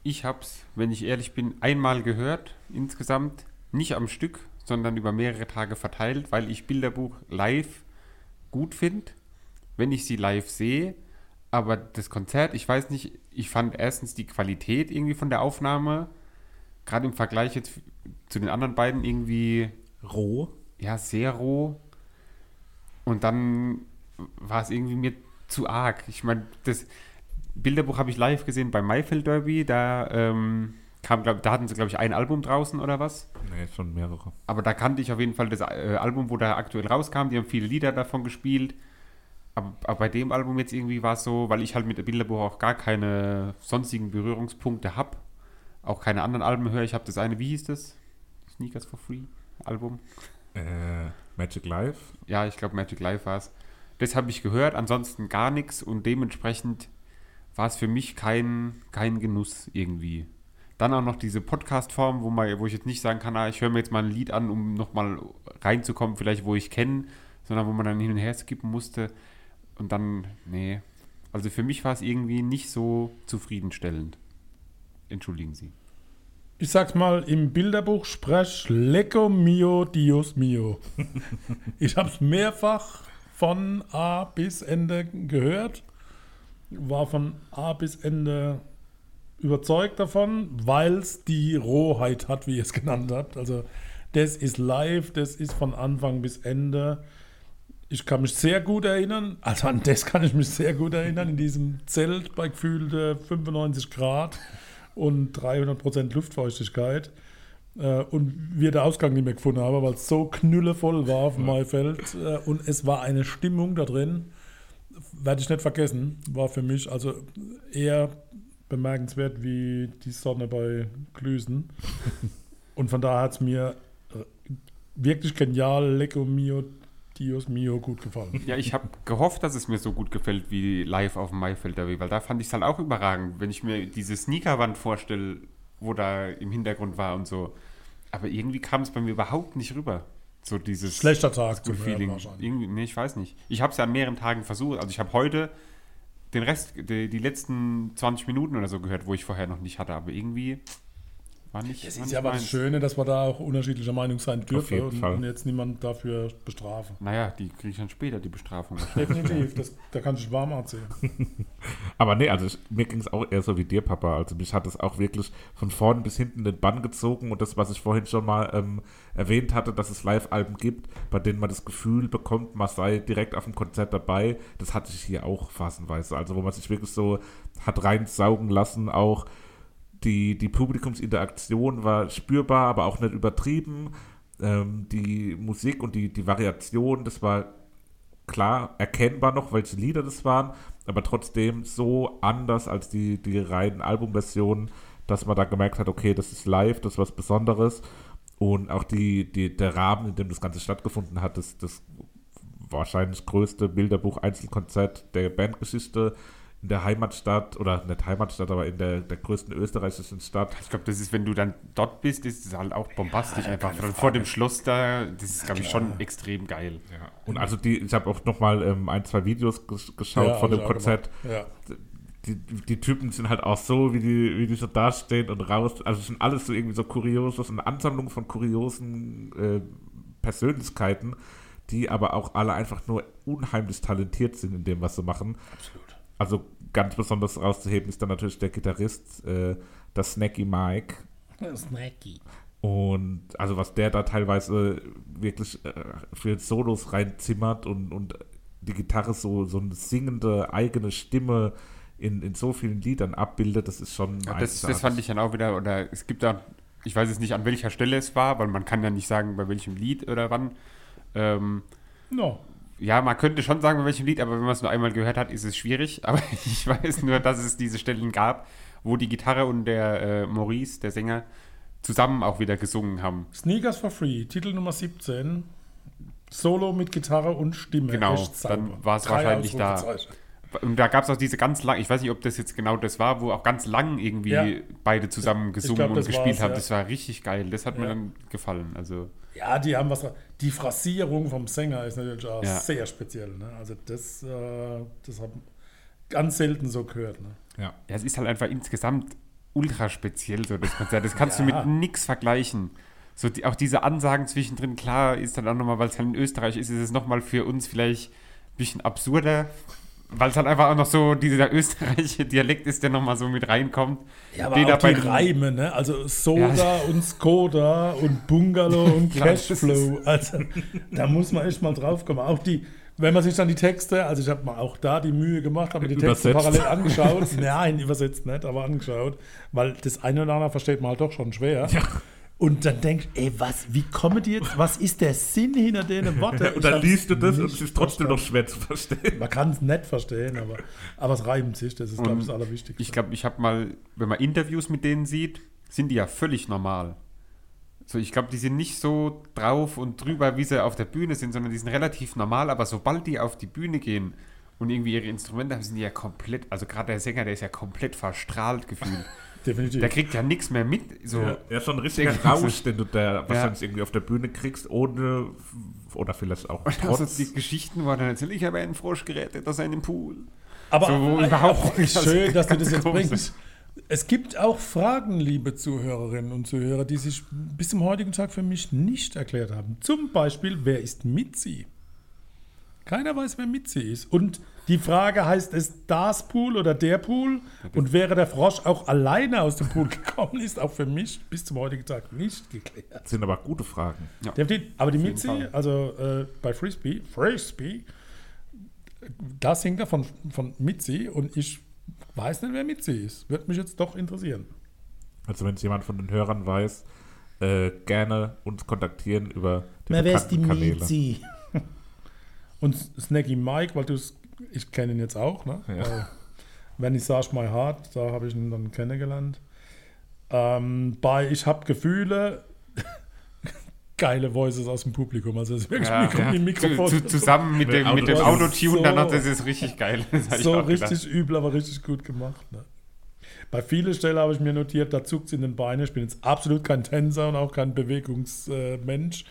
Ich habe es, wenn ich ehrlich bin, einmal gehört insgesamt, nicht am Stück, sondern über mehrere Tage verteilt, weil ich Bilderbuch live gut finde, wenn ich sie live sehe. Aber das Konzert, ich weiß nicht, ich fand erstens die Qualität irgendwie von der Aufnahme, gerade im Vergleich jetzt zu den anderen beiden irgendwie Roh? ja, sehr roh. Und dann war es irgendwie mir zu arg. Ich meine, das Bilderbuch habe ich live gesehen beim Maifeld Derby. Da ähm, kam, glaub, da hatten sie, glaube ich, ein Album draußen oder was. Nee, schon mehrere. Aber da kannte ich auf jeden Fall das äh, Album, wo da aktuell rauskam. Die haben viele Lieder davon gespielt. Aber, aber bei dem Album jetzt irgendwie war es so, weil ich halt mit dem Bilderbuch auch gar keine sonstigen Berührungspunkte habe, auch keine anderen Alben höre. Ich habe das eine, wie hieß das? Sneakers for Free Album. Äh, Magic Life? Ja, ich glaube Magic Life war es. Das habe ich gehört, ansonsten gar nichts und dementsprechend war es für mich kein, kein Genuss irgendwie. Dann auch noch diese Podcast-Form, wo, man- wo ich jetzt nicht sagen kann, ah, ich höre mir jetzt mal ein Lied an, um nochmal reinzukommen, vielleicht wo ich kenne, sondern wo man dann hin und her skippen musste. Und dann, nee. Also für mich war es irgendwie nicht so zufriedenstellend. Entschuldigen Sie. Ich sag's mal im Bilderbuch sprech Lecco mio Dios mio. ich hab's mehrfach von A bis Ende gehört, war von A bis Ende überzeugt davon, weil es die Rohheit hat, wie ihr es genannt habt. Also das ist live, das ist von Anfang bis Ende. Ich kann mich sehr gut erinnern, also an das kann ich mich sehr gut erinnern, in diesem Zelt bei gefühlte 95 Grad und 300% Luftfeuchtigkeit. Äh, und wir den Ausgang nicht mehr gefunden haben, weil es so knüllevoll war auf dem Maifeld. Äh, und es war eine Stimmung da drin, werde ich nicht vergessen, war für mich also eher bemerkenswert wie die Sonne bei Glüsen. [laughs] und von daher hat es mir äh, wirklich genial, Lecco Mio, Dios Mio gut gefallen. Ja, ich habe gehofft, dass es mir so gut gefällt wie live auf dem Maifeld Derby, weil da fand ich es halt auch überragend, wenn ich mir diese Sneakerwand vorstelle, wo da im Hintergrund war und so. Aber irgendwie kam es bei mir überhaupt nicht rüber. So dieses Schlechter Tag werden Feeling. wahrscheinlich. Irgendwie, nee, ich weiß nicht. Ich habe es ja an mehreren Tagen versucht. Also ich habe heute den Rest, die, die letzten 20 Minuten oder so gehört, wo ich vorher noch nicht hatte. Aber irgendwie war nicht. Das war ist ja aber das. Schöne, dass wir da auch unterschiedlicher Meinung sein dürfen und, und jetzt niemand dafür bestrafen. Naja, die kriege ich dann später, die Bestrafung. [laughs] Definitiv, das, da kann ich warm erzählen. [laughs] Aber nee, also ich, mir ging es auch eher so wie dir, Papa. Also mich hat es auch wirklich von vorn bis hinten den Bann gezogen und das, was ich vorhin schon mal ähm, erwähnt hatte, dass es Live-Alben gibt, bei denen man das Gefühl bekommt, man sei direkt auf dem Konzert dabei, das hatte ich hier auch phasenweise. Also wo man sich wirklich so hat reinsaugen lassen, auch die, die Publikumsinteraktion war spürbar, aber auch nicht übertrieben. Ähm, die Musik und die, die Variation, das war klar erkennbar noch, welche Lieder das waren, aber trotzdem so anders als die, die reinen Albumversionen, dass man da gemerkt hat, okay, das ist live, das ist was Besonderes. Und auch die, die, der Rahmen, in dem das Ganze stattgefunden hat, das, das wahrscheinlich größte Bilderbuch-Einzelkonzert der Bandgeschichte in der Heimatstadt, oder nicht Heimatstadt, aber in der, der größten österreichischen Stadt. Ich glaube, das ist, wenn du dann dort bist, ist es halt auch bombastisch einfach. Vor dem Schloss da, das ist, glaube ich, schon extrem geil. Ja. Und also die, ich habe auch nochmal ähm, ein, zwei Videos ges- geschaut Ja, von dem Konzert. Ja. die, die Typen sind halt auch so, wie die, wie die so dastehen und raus. Also es sind alles so irgendwie so kurios, das ist eine Ansammlung von kuriosen äh, Persönlichkeiten, die aber auch alle einfach nur unheimlich talentiert sind in dem, was sie machen. Absolut. Also ganz besonders rauszuheben ist dann natürlich der Gitarrist, äh, der Snacky Mike. Snacky. Und also was der da teilweise wirklich äh, für Solos reinzimmert und, und die Gitarre so, so eine singende eigene Stimme in, in so vielen Liedern abbildet, das ist schon Ja, das, das fand ich dann auch wieder, oder es gibt da, ich weiß jetzt nicht, an welcher Stelle es war, weil man kann ja nicht sagen, bei welchem Lied oder wann. Ähm, No. Ja, man könnte schon sagen, bei welchem Lied, aber wenn man es nur einmal gehört hat, ist es schwierig. [laughs] Aber ich weiß nur, dass es diese Stellen gab, wo die Gitarre und der äh, Maurice, der Sänger, zusammen auch wieder gesungen haben. Sneakers for Free, Titel Nummer 17. Solo mit Gitarre und Stimme. Genau, dann war es wahrscheinlich da. Und da gab es auch diese ganz lang, ich weiß nicht, ob das jetzt genau das war, wo auch ganz lang irgendwie Ja. beide zusammen gesungen glaub, und gespielt haben. ja. Das war richtig geil. Das hat mir Ja. dann gefallen. Also Ja, die haben was. Die Phrasierung vom Sänger ist natürlich auch Ja. sehr speziell. Ne? Also das, äh, das habe ganz selten so gehört. Ne? Ja. Ja, es ist halt einfach insgesamt ultra speziell, so das Konzert. Das kannst Ja. du mit nix vergleichen. So die, auch diese Ansagen zwischendrin, klar, ist dann auch nochmal, weil es halt in Österreich ist, ist es nochmal für uns vielleicht ein bisschen absurder, weil es halt einfach auch noch so dieser österreichische [laughs] Dialekt ist, der nochmal so mit reinkommt. Ja, aber auch bei die Reime, ne? Also Soda [laughs] und Skoda und Bungalow [laughs] und Cashflow. Also da muss man echt mal drauf kommen. Auch die, wenn man sich dann die Texte, also ich habe mal auch da die Mühe gemacht, habe mir die Texte Übersetzt. parallel angeschaut. Nein, übersetzt nicht, aber angeschaut, weil das eine oder andere versteht man halt doch schon schwer. Und dann denkst du, ey, was, wie kommen die jetzt, was ist der Sinn hinter den Worten? [laughs] und dann liest du das und es ist trotzdem noch schwer zu verstehen. Man kann es nicht verstehen, aber, aber es reimt sich, das ist, glaube ich, das Allerwichtigste. Ich glaube, ich habe mal, wenn man Interviews mit denen sieht, sind die ja völlig normal. So, ich glaube, die sind nicht so drauf und drüber, wie sie auf der Bühne sind, sondern die sind relativ normal, aber sobald die auf die Bühne gehen und irgendwie ihre Instrumente haben, sind die ja komplett, also gerade der Sänger, der ist ja komplett verstrahlt gefühlt. Definitiv. Der kriegt ja nichts mehr mit. So. Ja, ja, schon ein richtiger ich. Rausch, den du da wahrscheinlich irgendwie auf der Bühne kriegst, ohne oder vielleicht auch [laughs] Also trotz. die Geschichten, wo er dann erzählt, ich habe einen Frosch gerettet aus einem Pool. Aber So, überhaupt auch nicht. schön, dass du das jetzt bringst. Es gibt auch Fragen, liebe Zuhörerinnen und Zuhörer, die sich bis zum heutigen Tag für mich nicht erklärt haben. Zum Beispiel, wer ist Mitzi? Keiner weiß, wer Mitzi ist. Und die Frage heißt es das Pool oder der Pool? Und wäre der Frosch auch alleine aus dem Pool [laughs] gekommen, ist auch für mich bis zum heutigen Tag nicht geklärt. Das sind aber gute Fragen. Definitiv. Aber die Mitzi, also äh, bei Frisbee, Frisbee, da singt er von, von Mitzi und ich weiß nicht, wer Mitzi ist. Würde mich jetzt doch interessieren. Also wenn es jemand von den Hörern weiß, äh, gerne uns kontaktieren über die wer ist die Kanäle. Mitzi? und Snacky Mike, weil du ich kenne ihn jetzt auch, ne? Ja. Weil Vernissage My Heart, da habe ich ihn dann kennengelernt. Ähm, bei Ich hab Gefühle, [laughs] geile Voices aus dem Publikum. Also es ist wirklich Ja, Mikro, ja. Mikrofon. Zu, zu, zusammen mit dem, mit dem Autotune. Autotune, dann So- hat das ist richtig geil. Ich so auch gedacht. richtig übel, aber richtig gut gemacht. Ne? Bei vielen Stellen habe ich mir notiert, da zuckt es in den Beinen. Ich bin jetzt absolut kein Tänzer und auch kein Bewegungsmensch.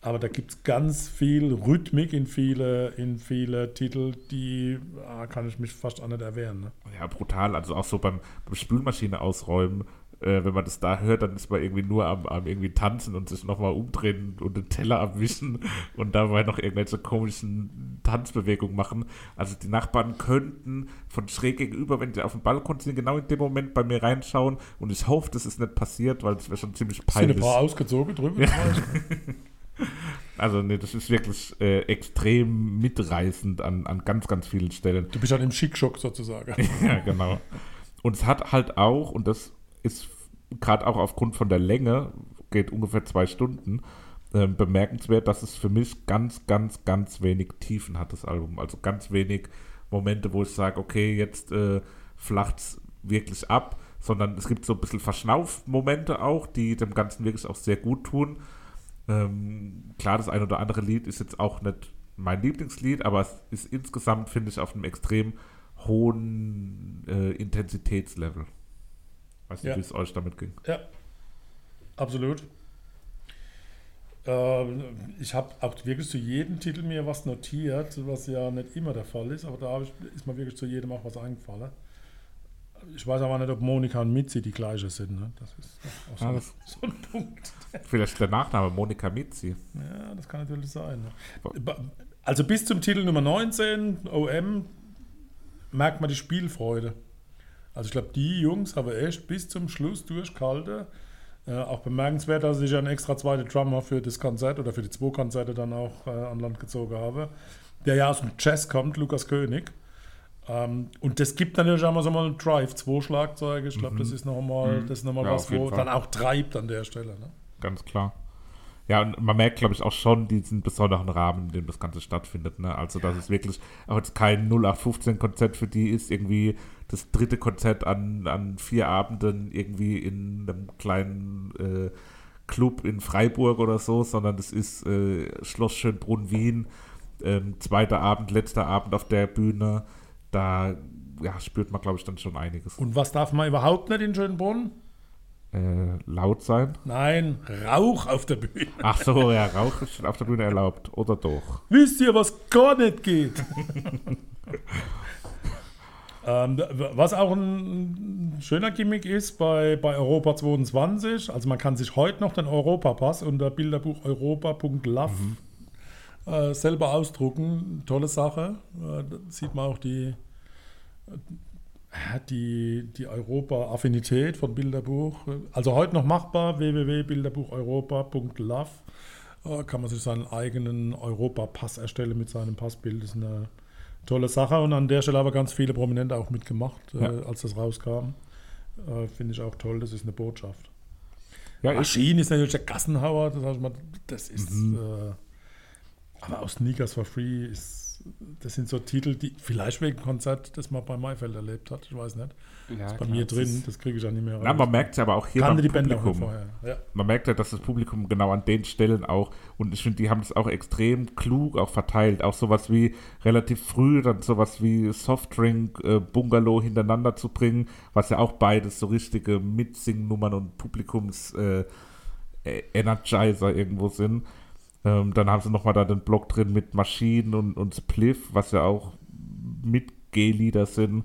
Aber da gibt es ganz viel Rhythmik in viele, in viele Titel, die ah, kann ich mich fast auch nicht erwehren. Ne? Ja, brutal. Also auch so beim, beim Spülmaschine ausräumen, äh, wenn man das da hört, dann ist man irgendwie nur am, am irgendwie tanzen und sich nochmal umdrehen und den Teller abwischen und dabei noch irgendwelche komischen Tanzbewegungen machen. Also die Nachbarn könnten von schräg gegenüber, wenn sie auf dem Balkon sind, genau in dem Moment bei mir reinschauen und ich hoffe, das ist nicht passiert, weil das wäre schon ziemlich Sind ein peinlich. paar ausgezogen drüber. [laughs] Also nee, das ist wirklich äh, extrem mitreißend an, an ganz, ganz vielen Stellen. Du bist halt im Schickschock sozusagen. [laughs] Ja, genau. Und es hat halt auch, und das ist gerade auch aufgrund von der Länge, geht ungefähr zwei Stunden, ähm, bemerkenswert, dass es für mich ganz, ganz, ganz wenig Tiefen hat, das Album. Also ganz wenig Momente, wo ich sage, okay, jetzt äh, flacht es wirklich ab, sondern es gibt so ein bisschen Verschnaufmomente auch, die dem Ganzen wirklich auch sehr gut tun. Ähm, klar, das ein oder andere Lied ist jetzt auch nicht mein Lieblingslied, aber es ist insgesamt, finde ich, auf einem extrem hohen äh, Intensitätslevel. Weiß nicht, Ja. wie es euch damit ging. Ja, absolut. Ähm, ich habe auch wirklich zu jedem Titel mir was notiert, was ja nicht immer der Fall ist, aber da ich, ist mir wirklich zu jedem auch was eingefallen. Ich weiß aber nicht, ob Monika und Mitzi die gleiche sind. Ne? Das ist auch so, ein- das- [laughs] so ein Punkt. Vielleicht der Nachname Monika Mitzi. Ja, das kann natürlich sein. Ne? Also bis zum Titel Nummer 19, OM, merkt man die Spielfreude. Also ich glaube, die Jungs haben echt bis zum Schluss durchgehalten. Äh, auch bemerkenswert, dass ich einen extra zweiten Drummer für das Konzert oder für die zwei Konzerte dann auch äh, an Land gezogen habe, der ja aus dem Jazz kommt, Lukas König. Ähm, und das gibt natürlich auch mal so mal einen Drive, zwei Schlagzeuge. Ich glaube, das ist nochmal Mhm. das ist noch mal Ja, was, wo Fall. dann auch treibt an der Stelle. Ne? Ganz klar. Ja, und man merkt, glaube ich, auch schon diesen besonderen Rahmen, in dem das Ganze stattfindet. Ne? Also, dass es wirklich auch jetzt kein 0815-Konzert für die ist, irgendwie das dritte Konzert an, an vier Abenden irgendwie in einem kleinen äh, Club in Freiburg oder so, sondern das ist äh, Schloss Schönbrunn Wien, ähm, zweiter Abend, letzter Abend auf der Bühne. Da ja, spürt man, glaube ich, dann schon einiges. Und was darf man überhaupt nicht in Schönbrunn? Äh, laut sein. Nein, Rauch auf der Bühne. Ach so, ja, Rauch ist auf der Bühne erlaubt. Oder doch? Wisst ihr, was gar nicht geht? [laughs] ähm, was auch ein schöner Gimmick ist bei, bei Europa 22, also man kann sich heute noch den Europapass unter Bilderbuch europa.love äh, selber ausdrucken. Tolle Sache. Äh, da sieht man auch die, die, die Europa-Affinität von Bilderbuch. Also heute noch machbar, www.bilderbucheuropa.love. Kann man sich seinen eigenen Europapass erstellen mit seinem Passbild. Das ist eine tolle Sache und an der Stelle haben ganz viele Prominente auch mitgemacht, Ja. äh, als das rauskam. Äh, Finde ich auch toll, das ist eine Botschaft. Ja, ich, Maschine ist natürlich der Gassenhauer, das, heißt, das ist. Mhm. Äh, aber aus Sneakers for Free ist. Das sind so Titel, die vielleicht wegen Konzert, das man bei Maifeld erlebt hat, ich weiß nicht. Ja, Bei klar, mir das drin, ist- das kriege ich ja nicht mehr na, man merkt es aber auch hier Kannte beim Publikum. Ja. Man merkt ja, dass das Publikum genau an den Stellen auch, und ich finde, die haben das auch extrem klug auch verteilt. Auch sowas wie relativ früh, dann sowas wie Softdrink, äh, Bungalow hintereinander zu bringen, was ja auch beides so richtige Mitsingnummern und Publikums äh, Energizer irgendwo sind. Ähm, dann haben sie nochmal da den Block drin mit Maschinen und, und Spliff, was ja auch mit G-Lieder sind.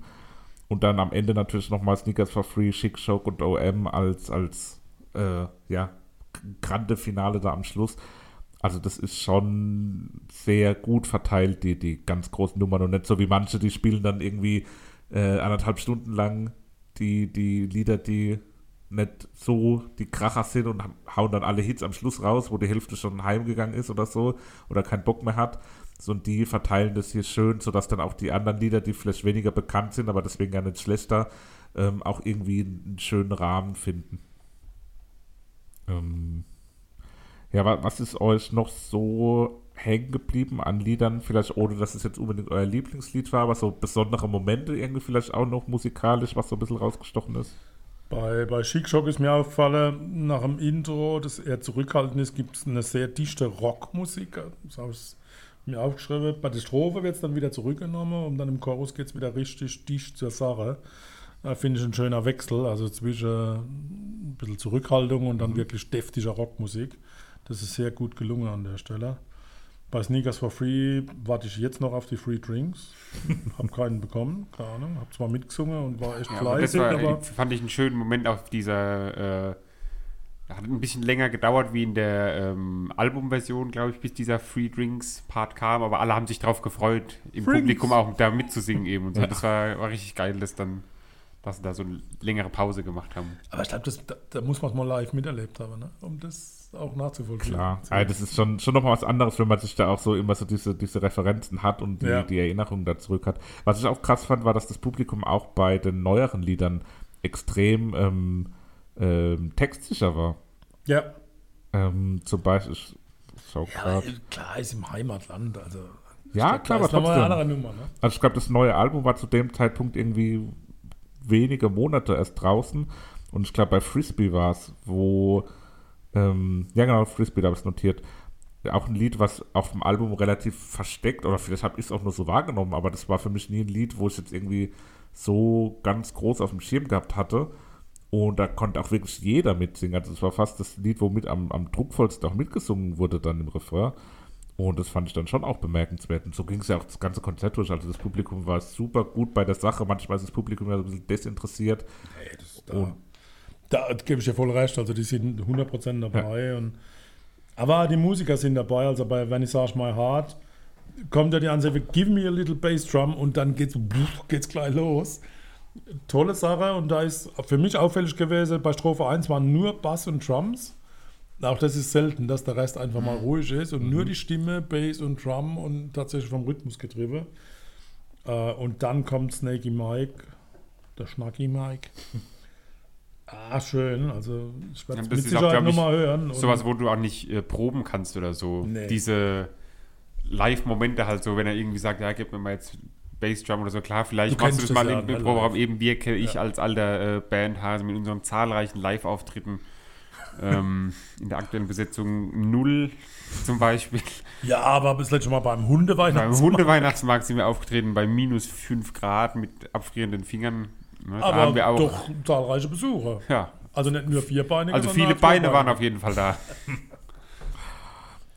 Und dann am Ende natürlich nochmal Sneakers for Free, Chic Shock und OM als, als äh, ja, grande Finale da am Schluss. Also das ist schon sehr gut verteilt, die, die ganz großen Nummern und nicht so wie manche, die spielen dann irgendwie äh, anderthalb Stunden lang die, die Lieder, die nicht so die Kracher sind und hauen dann alle Hits am Schluss raus, wo die Hälfte schon heimgegangen ist oder so oder keinen Bock mehr hat. So, und die verteilen das hier schön, sodass dann auch die anderen Lieder, die vielleicht weniger bekannt sind, aber deswegen ja nicht schlechter, ähm, auch irgendwie einen schönen Rahmen finden. Ähm, ja, wa- was ist euch noch so hängen geblieben an Liedern? Vielleicht ohne, dass es jetzt unbedingt euer Lieblingslied war, aber so besondere Momente irgendwie vielleicht auch noch musikalisch, was so ein bisschen rausgestochen ist? Bei, bei Chic Shock ist mir aufgefallen, nach dem Intro, das eher zurückhaltend ist, gibt es eine sehr dichte Rockmusik. Das habe ich mir aufgeschrieben. Bei der Strophe wird es dann wieder zurückgenommen und dann im Chorus geht es wieder richtig dicht zur Sache. Da finde ich ein schöner Wechsel, also zwischen ein bisschen Zurückhaltung und dann wirklich deftiger Rockmusik. Das ist sehr gut gelungen an der Stelle. Bei Sneakers for Free warte ich jetzt noch auf die Free Drinks. [laughs] Hab keinen bekommen, keine Ahnung. Hab zwar mitgesungen und war echt Ja, aber das fleißig, war, aber fand ich einen schönen Moment auf dieser. Äh, hat ein bisschen länger gedauert wie in der ähm, Albumversion, glaube ich, bis dieser Free Drinks Part kam, aber alle haben sich drauf gefreut, im Drinks. Publikum auch da mitzusingen eben und so. Ja. Das war, war richtig geil, dass dann dass sie da so eine längere Pause gemacht haben. Aber ich glaube, da, da muss man es mal live miterlebt haben, ne? um das auch nachzuvollziehen. Klar, ja, das ist schon, schon nochmal was anderes, wenn man sich da auch so immer so diese, diese Referenzen hat und die, Ja. die Erinnerungen da zurück hat. Was ich auch krass fand, war, dass das Publikum auch bei den neueren Liedern extrem ähm, ähm, textsicher war. Ja. Ähm, zum Beispiel, ich schau Ja, grad. klar, ist im Heimatland. Also, Ja, glaub, klar, aber ist nochmal eine trotzdem. andere Nummer. Ne? Also ich glaube, das neue Album war zu dem Zeitpunkt irgendwie wenige Monate erst draußen. Und ich glaube, bei Frisbee war es, wo, ähm, ja genau, Frisbee, da habe ich es notiert. Auch ein Lied, was auf dem Album relativ versteckt, oder vielleicht habe ich es auch nur so wahrgenommen, aber das war für mich nie ein Lied, wo ich jetzt irgendwie so ganz groß auf dem Schirm gehabt hatte. Und da konnte auch wirklich jeder mitsingen. Also es war fast das Lied, womit am, am druckvollsten auch mitgesungen wurde dann im Refrain. Und das fand ich dann schon auch bemerkenswert. Und so ging es ja auch das ganze Konzert durch. Also das Publikum war super gut bei der Sache. Manchmal ist das Publikum ja so ein bisschen desinteressiert. Hey, das, da, Und- da gebe ich dir voll recht. Also, die sind 100% dabei. Und, aber die Musiker sind dabei. Also, bei Vernissage My Heart kommt ja die Ansage, give me a little bass drum und dann geht's, geht's gleich los. Tolle Sache. Und da ist für mich auffällig gewesen, bei Strophe 1 waren nur Bass und Drums. Auch das ist selten, dass der Rest einfach mal ruhig ist und nur die Stimme, Bass und Drum und tatsächlich vom Rhythmus getrieben. Äh, und dann kommt Snakey Mike, der Schnacky Mike. [laughs] Ah, schön. Also ich werde Ja, es das mit Sicherheit nochmal hören. Sowas, wo du auch nicht äh, proben kannst oder so. Nee. Diese Live-Momente halt so, wenn er irgendwie sagt, ja, gib mir mal jetzt Bassdrum oder so. Klar, vielleicht Du machst du das das mal ja, im Proberaum. Eben wir, ich Ja. als alter äh, Bandhase mit unseren zahlreichen Live-Auftritten ähm, [laughs] in der aktuellen Besetzung null zum Beispiel. ja, aber bis letztes Mal beim Beim Hundeweihnachtsmarkt. Hundeweihnachtsmarkt sind wir aufgetreten bei minus 5 Grad mit abfrierenden Fingern. Ne, da Aber haben wir auch, doch zahlreiche Besucher. ja, Also nicht nur vierbeinige. also viele Beine waren auf jeden Fall da. [laughs]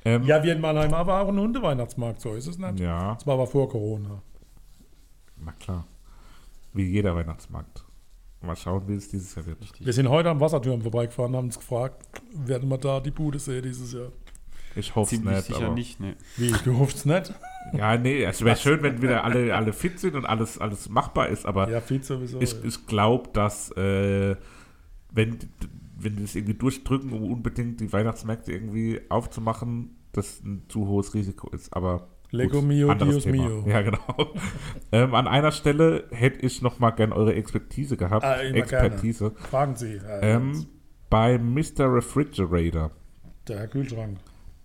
Ähm, Ja, wir in Mannheim aber auch ein Hundeweihnachtsmarkt, so ist es nicht. ja, Das war aber vor Corona. na klar. Wie jeder Weihnachtsmarkt. Mal schauen, wie es dieses Jahr wird. Wir sind heute am Wasserturm vorbeigefahren, haben uns gefragt, werden wir da die Bude sehen dieses Jahr? Ich hoffe es nicht. sicher aber, nicht, ne. Wie, du hoffst nicht? Ja, nee, es wäre schön, wenn wieder alle, alle fit sind und alles, alles machbar ist, aber Ja, viel sowieso. ich, ich glaube, dass äh, wenn, wenn die das irgendwie durchdrücken, um unbedingt die Weihnachtsmärkte irgendwie aufzumachen, das ein zu hohes Risiko ist. Aber Lego mio, anderes Dios Thema. mio. Ja, genau. [laughs] ähm, an einer Stelle hätte ich noch mal gern eure Expertise gehabt. Ah, immer Expertise. Fragen Sie. Äh, Ähm, Bei Mr. Refrigerator, Der Herr Kühlschrank.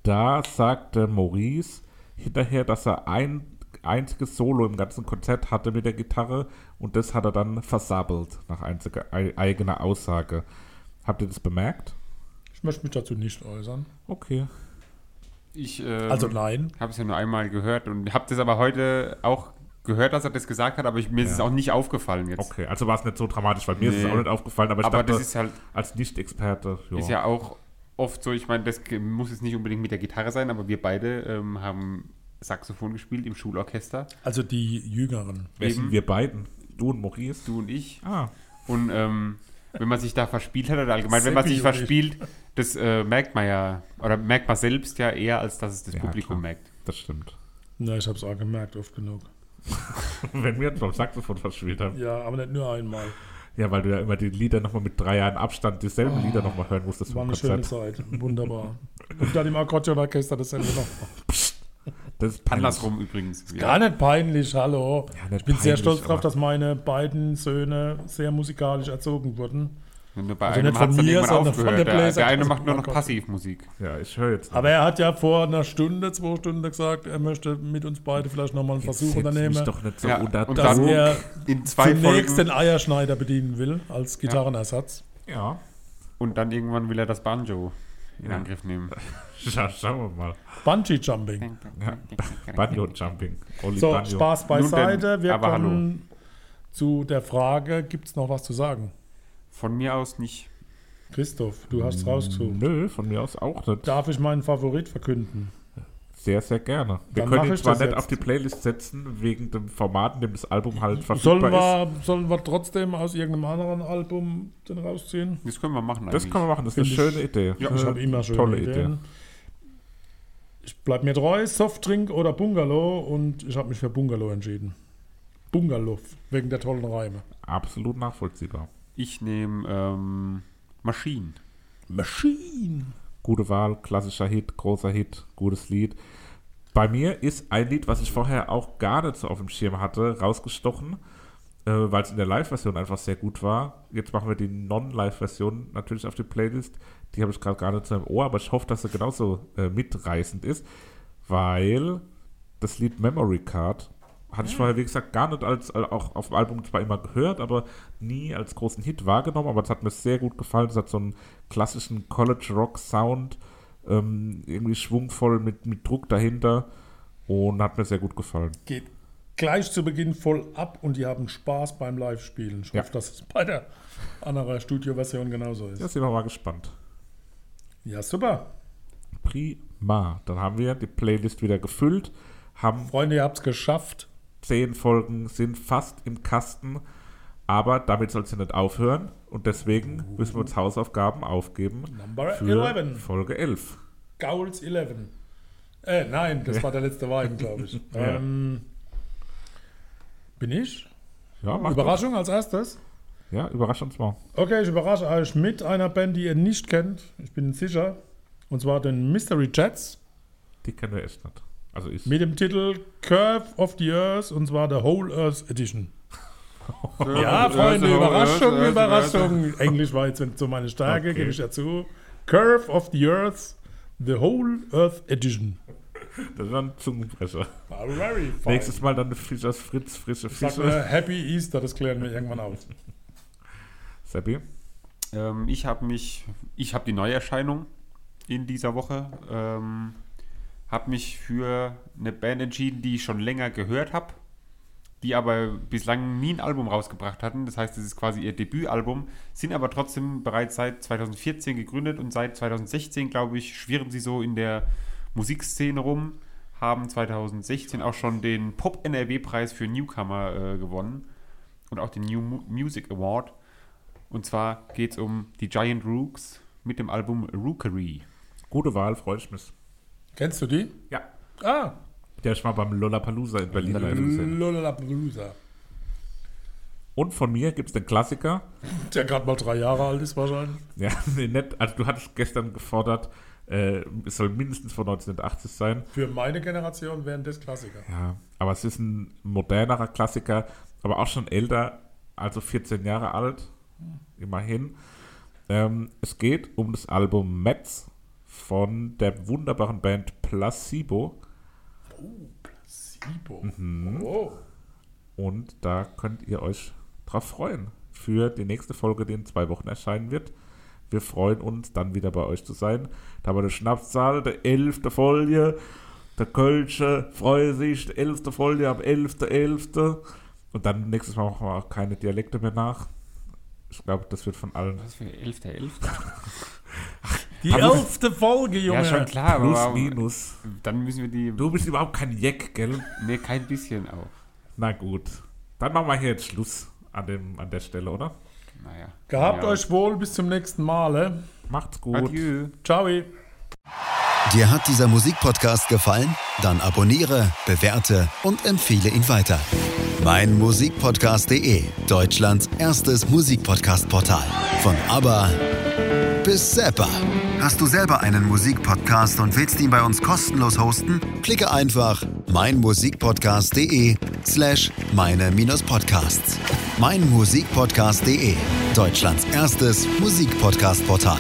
da sagte Maurice hinterher, dass er ein einziges Solo im ganzen Konzert hatte mit der Gitarre und das hat er dann versabbelt, nach einziger, ei- eigener Aussage. Habt ihr das bemerkt? Ich möchte mich dazu nicht äußern. Okay. Ich ähm, Also nein. habe es ja nur einmal gehört und habe das aber heute auch gehört, dass er das gesagt hat, aber ich, mir ist Ja. es auch nicht aufgefallen jetzt. Okay, also war es nicht so dramatisch, weil mir ist es Nee. auch nicht aufgefallen, aber ich Aber dachte, das ist halt als Nicht-Experte. Ist ja auch oft so, ich meine, das muss jetzt nicht unbedingt mit der Gitarre sein, aber wir beide ähm, haben Saxophon gespielt im Schulorchester, Also die Jüngeren. Eben. wir beiden? Du und Maurice? du und ich. Ah, Und ähm, wenn man sich da verspielt hat, oder allgemein, wenn man sich verspielt, das äh, merkt man ja, oder merkt man selbst ja eher, als dass es das Ja, Publikum klar. merkt. das stimmt. Na, ich habe es auch gemerkt, oft genug. [laughs] Wenn wir beim Saxophon verspielt haben. Ja, aber nicht nur einmal. Ja, weil du ja immer die Lieder nochmal mit drei Jahren Abstand dieselben Lieder nochmal hören musstest Das war eine schöne Konzert. Zeit. [laughs] Wunderbar. Und dann im Akkordeonorchester dasselbe noch. Das ist peinlich. Andersrum übrigens. Gar nicht peinlich, hallo. Ja, nicht ich bin sehr peinlich, stolz darauf, dass meine beiden Söhne sehr musikalisch erzogen wurden. Bei Also einem nicht von mir, sondern von aufgehört. der Der, Bläser- der eine also, macht nur noch. Passivmusik. Ja, ich höre jetzt. Aber er hat ja vor einer Stunde, zwei Stunden gesagt, er möchte mit uns beide vielleicht nochmal einen Versuch Setz mich unternehmen, doch nicht so Ja, unter und dass er In zwei zunächst Folgen. den Eierschneider bedienen will als Gitarrenersatz. Ja, Und dann irgendwann will er das Banjo in Ja. Angriff nehmen. [laughs] Scha schauen wir mal. Bungee Jumping. Ja. Banjo Jumping. Oli So, Banjo. Spaß beiseite. denn, Wir aber kommen zu der Frage, gibt es noch was zu sagen? Von mir aus nicht. Christoph, du hast rausgesucht. Nö, von mir aus auch nicht. Darf ich meinen Favorit verkünden? Sehr, sehr gerne. Wir Dann können ihn ich zwar nicht jetzt. auf die Playlist setzen, wegen dem Format, in dem das Album halt Sollen verfügbar ist. wir, sollen wir trotzdem aus irgendeinem anderen Album den rausziehen? Das können wir machen Das können wir machen, das ist eine ich- schöne Idee. Ja, ich Äh, habe immer schöne tolle Ideen. Ich bleibe mir treu, Softdrink oder Bungalow und ich habe mich für Bungalow entschieden. Bungalow, wegen der tollen Reime. Absolut nachvollziehbar. Ich nehme ähm, Maschinen. Machine. Gute Wahl, klassischer Hit, großer Hit, gutes Lied. Bei mir ist ein Lied, was ich vorher auch gar nicht so auf dem Schirm hatte, rausgestochen, äh, weil es in der Live-Version einfach sehr gut war. Jetzt machen wir die Non-Live-Version natürlich auf die Playlist. Die habe ich gerade gar nicht so im Ohr, aber ich hoffe, dass sie genauso äh, mitreißend ist, weil das Lied Memory Card hatte ich vorher, wie gesagt, gar nicht als, äh, auch auf dem Album zwar immer gehört, aber nie als großen Hit wahrgenommen. Aber es hat mir sehr gut gefallen. Es hat so einen klassischen College-Rock-Sound, ähm, irgendwie schwungvoll mit, mit Druck dahinter und hat mir sehr gut gefallen. Geht gleich zu Beginn voll ab und die haben Spaß beim Live-Spielen. Ich Ja. hoffe, dass es bei der anderen Studioversion genauso ist. Ja, sind wir mal gespannt. Ja, super. Prima. Dann haben wir die Playlist wieder gefüllt, haben Freunde, ihr habt es geschafft. Zehn Folgen, sind fast im Kasten, aber damit soll ja nicht aufhören und deswegen müssen wir uns Hausaufgaben aufgeben Number für 11. Folge 11. Gauls 11. Äh, nein, das war der letzte Wein, glaube ich. [laughs] Ja. ähm, bin ich? Ja, mach Überraschung als erstes? Doch. Ja, überrasch uns mal. Okay, ich überrasche euch mit einer Band, die ihr nicht kennt. Ich bin sicher. Und zwar den Mystery Jets Die kennen wir echt nicht. Also ich. mit dem Titel Curve of the Earth und zwar der Whole Earth Edition. Ja, Freunde, Überraschung, Überraschung. [laughs] Englisch war jetzt so meine Stärke, Okay. gebe ich dazu. Curve of the Earth, the Whole Earth Edition. Das ist ein Zungenbrecher. Fine. Nächstes Mal dann Fischers Fritz, frische Sag Fische. mir Happy Easter, das klären wir irgendwann aus. Seppi? Ähm, ich habe mich, ich habe die Neuerscheinung in dieser Woche. Ähm, habe mich für eine Band entschieden, die ich schon länger gehört habe, die aber bislang nie ein Album rausgebracht hatten. Das heißt, es ist quasi ihr Debütalbum, sind aber trotzdem bereits seit 2014 gegründet und seit 2016, glaube ich, schwirren sie so in der Musikszene rum, haben 2016 auch schon den Pop-NRW-Preis für Newcomer äh, gewonnen und auch den New Mu Music Award. Und zwar geht es um die Giant Rooks mit dem Album Rookery. Gute Wahl, freue ich mich. Kennst du die? Ja. Ah, Der ich mal beim Lollapalooza in Berlin live. Lollapalooza. Und von mir gibt es den Klassiker. [laughs] Der gerade mal drei Jahre alt ist wahrscheinlich. Ja, [laughs] nee, nicht. Also du hattest gestern gefordert, äh, es soll mindestens von 1980 sein. Für meine Generation wären das Klassiker. Ja, aber es ist ein modernerer Klassiker, aber auch schon älter, also 14 Jahre alt, immerhin. Ähm, es geht um das Album Metz von der wunderbaren Band Placebo. Sibo. Mhm. Oh. Und da könnt ihr euch drauf freuen für die nächste Folge, die in zwei Wochen erscheinen wird. Wir freuen uns, dann wieder bei euch zu sein. Da haben wir eine Schnapszahl, der 11. Folie. Der Kölsche freue sich, die 11. Folie am 11.11. Und dann nächstes Mal machen wir auch keine Dialekte mehr nach. Ich glaube, das wird von allen Was für 11.11. [laughs] Die Aber- elfte Folge, Junge. Ja, schon klar, Plus, aber Minus. dann müssen wir die. Du bist überhaupt kein Jack, gell? Ne, kein bisschen auch. Na gut. Dann machen wir hier jetzt Schluss an, dem, an der Stelle, oder? Naja. Gehabt ja. euch wohl, bis zum nächsten Mal. eh? Macht's gut. Adieu. Ciao. Dir hat dieser Musikpodcast gefallen? Dann abonniere, bewerte und empfehle ihn weiter. Mein Musikpodcast.de, Deutschlands erstes Musikpodcast-Portal. Von ABBA bis Zappa. Hast du selber einen Musikpodcast und willst ihn bei uns kostenlos hosten? Klicke einfach meinmusikpodcast.de slash meine-podcasts. Mein Musikpodcast.de, Deutschlands erstes Musikpodcast-Portal.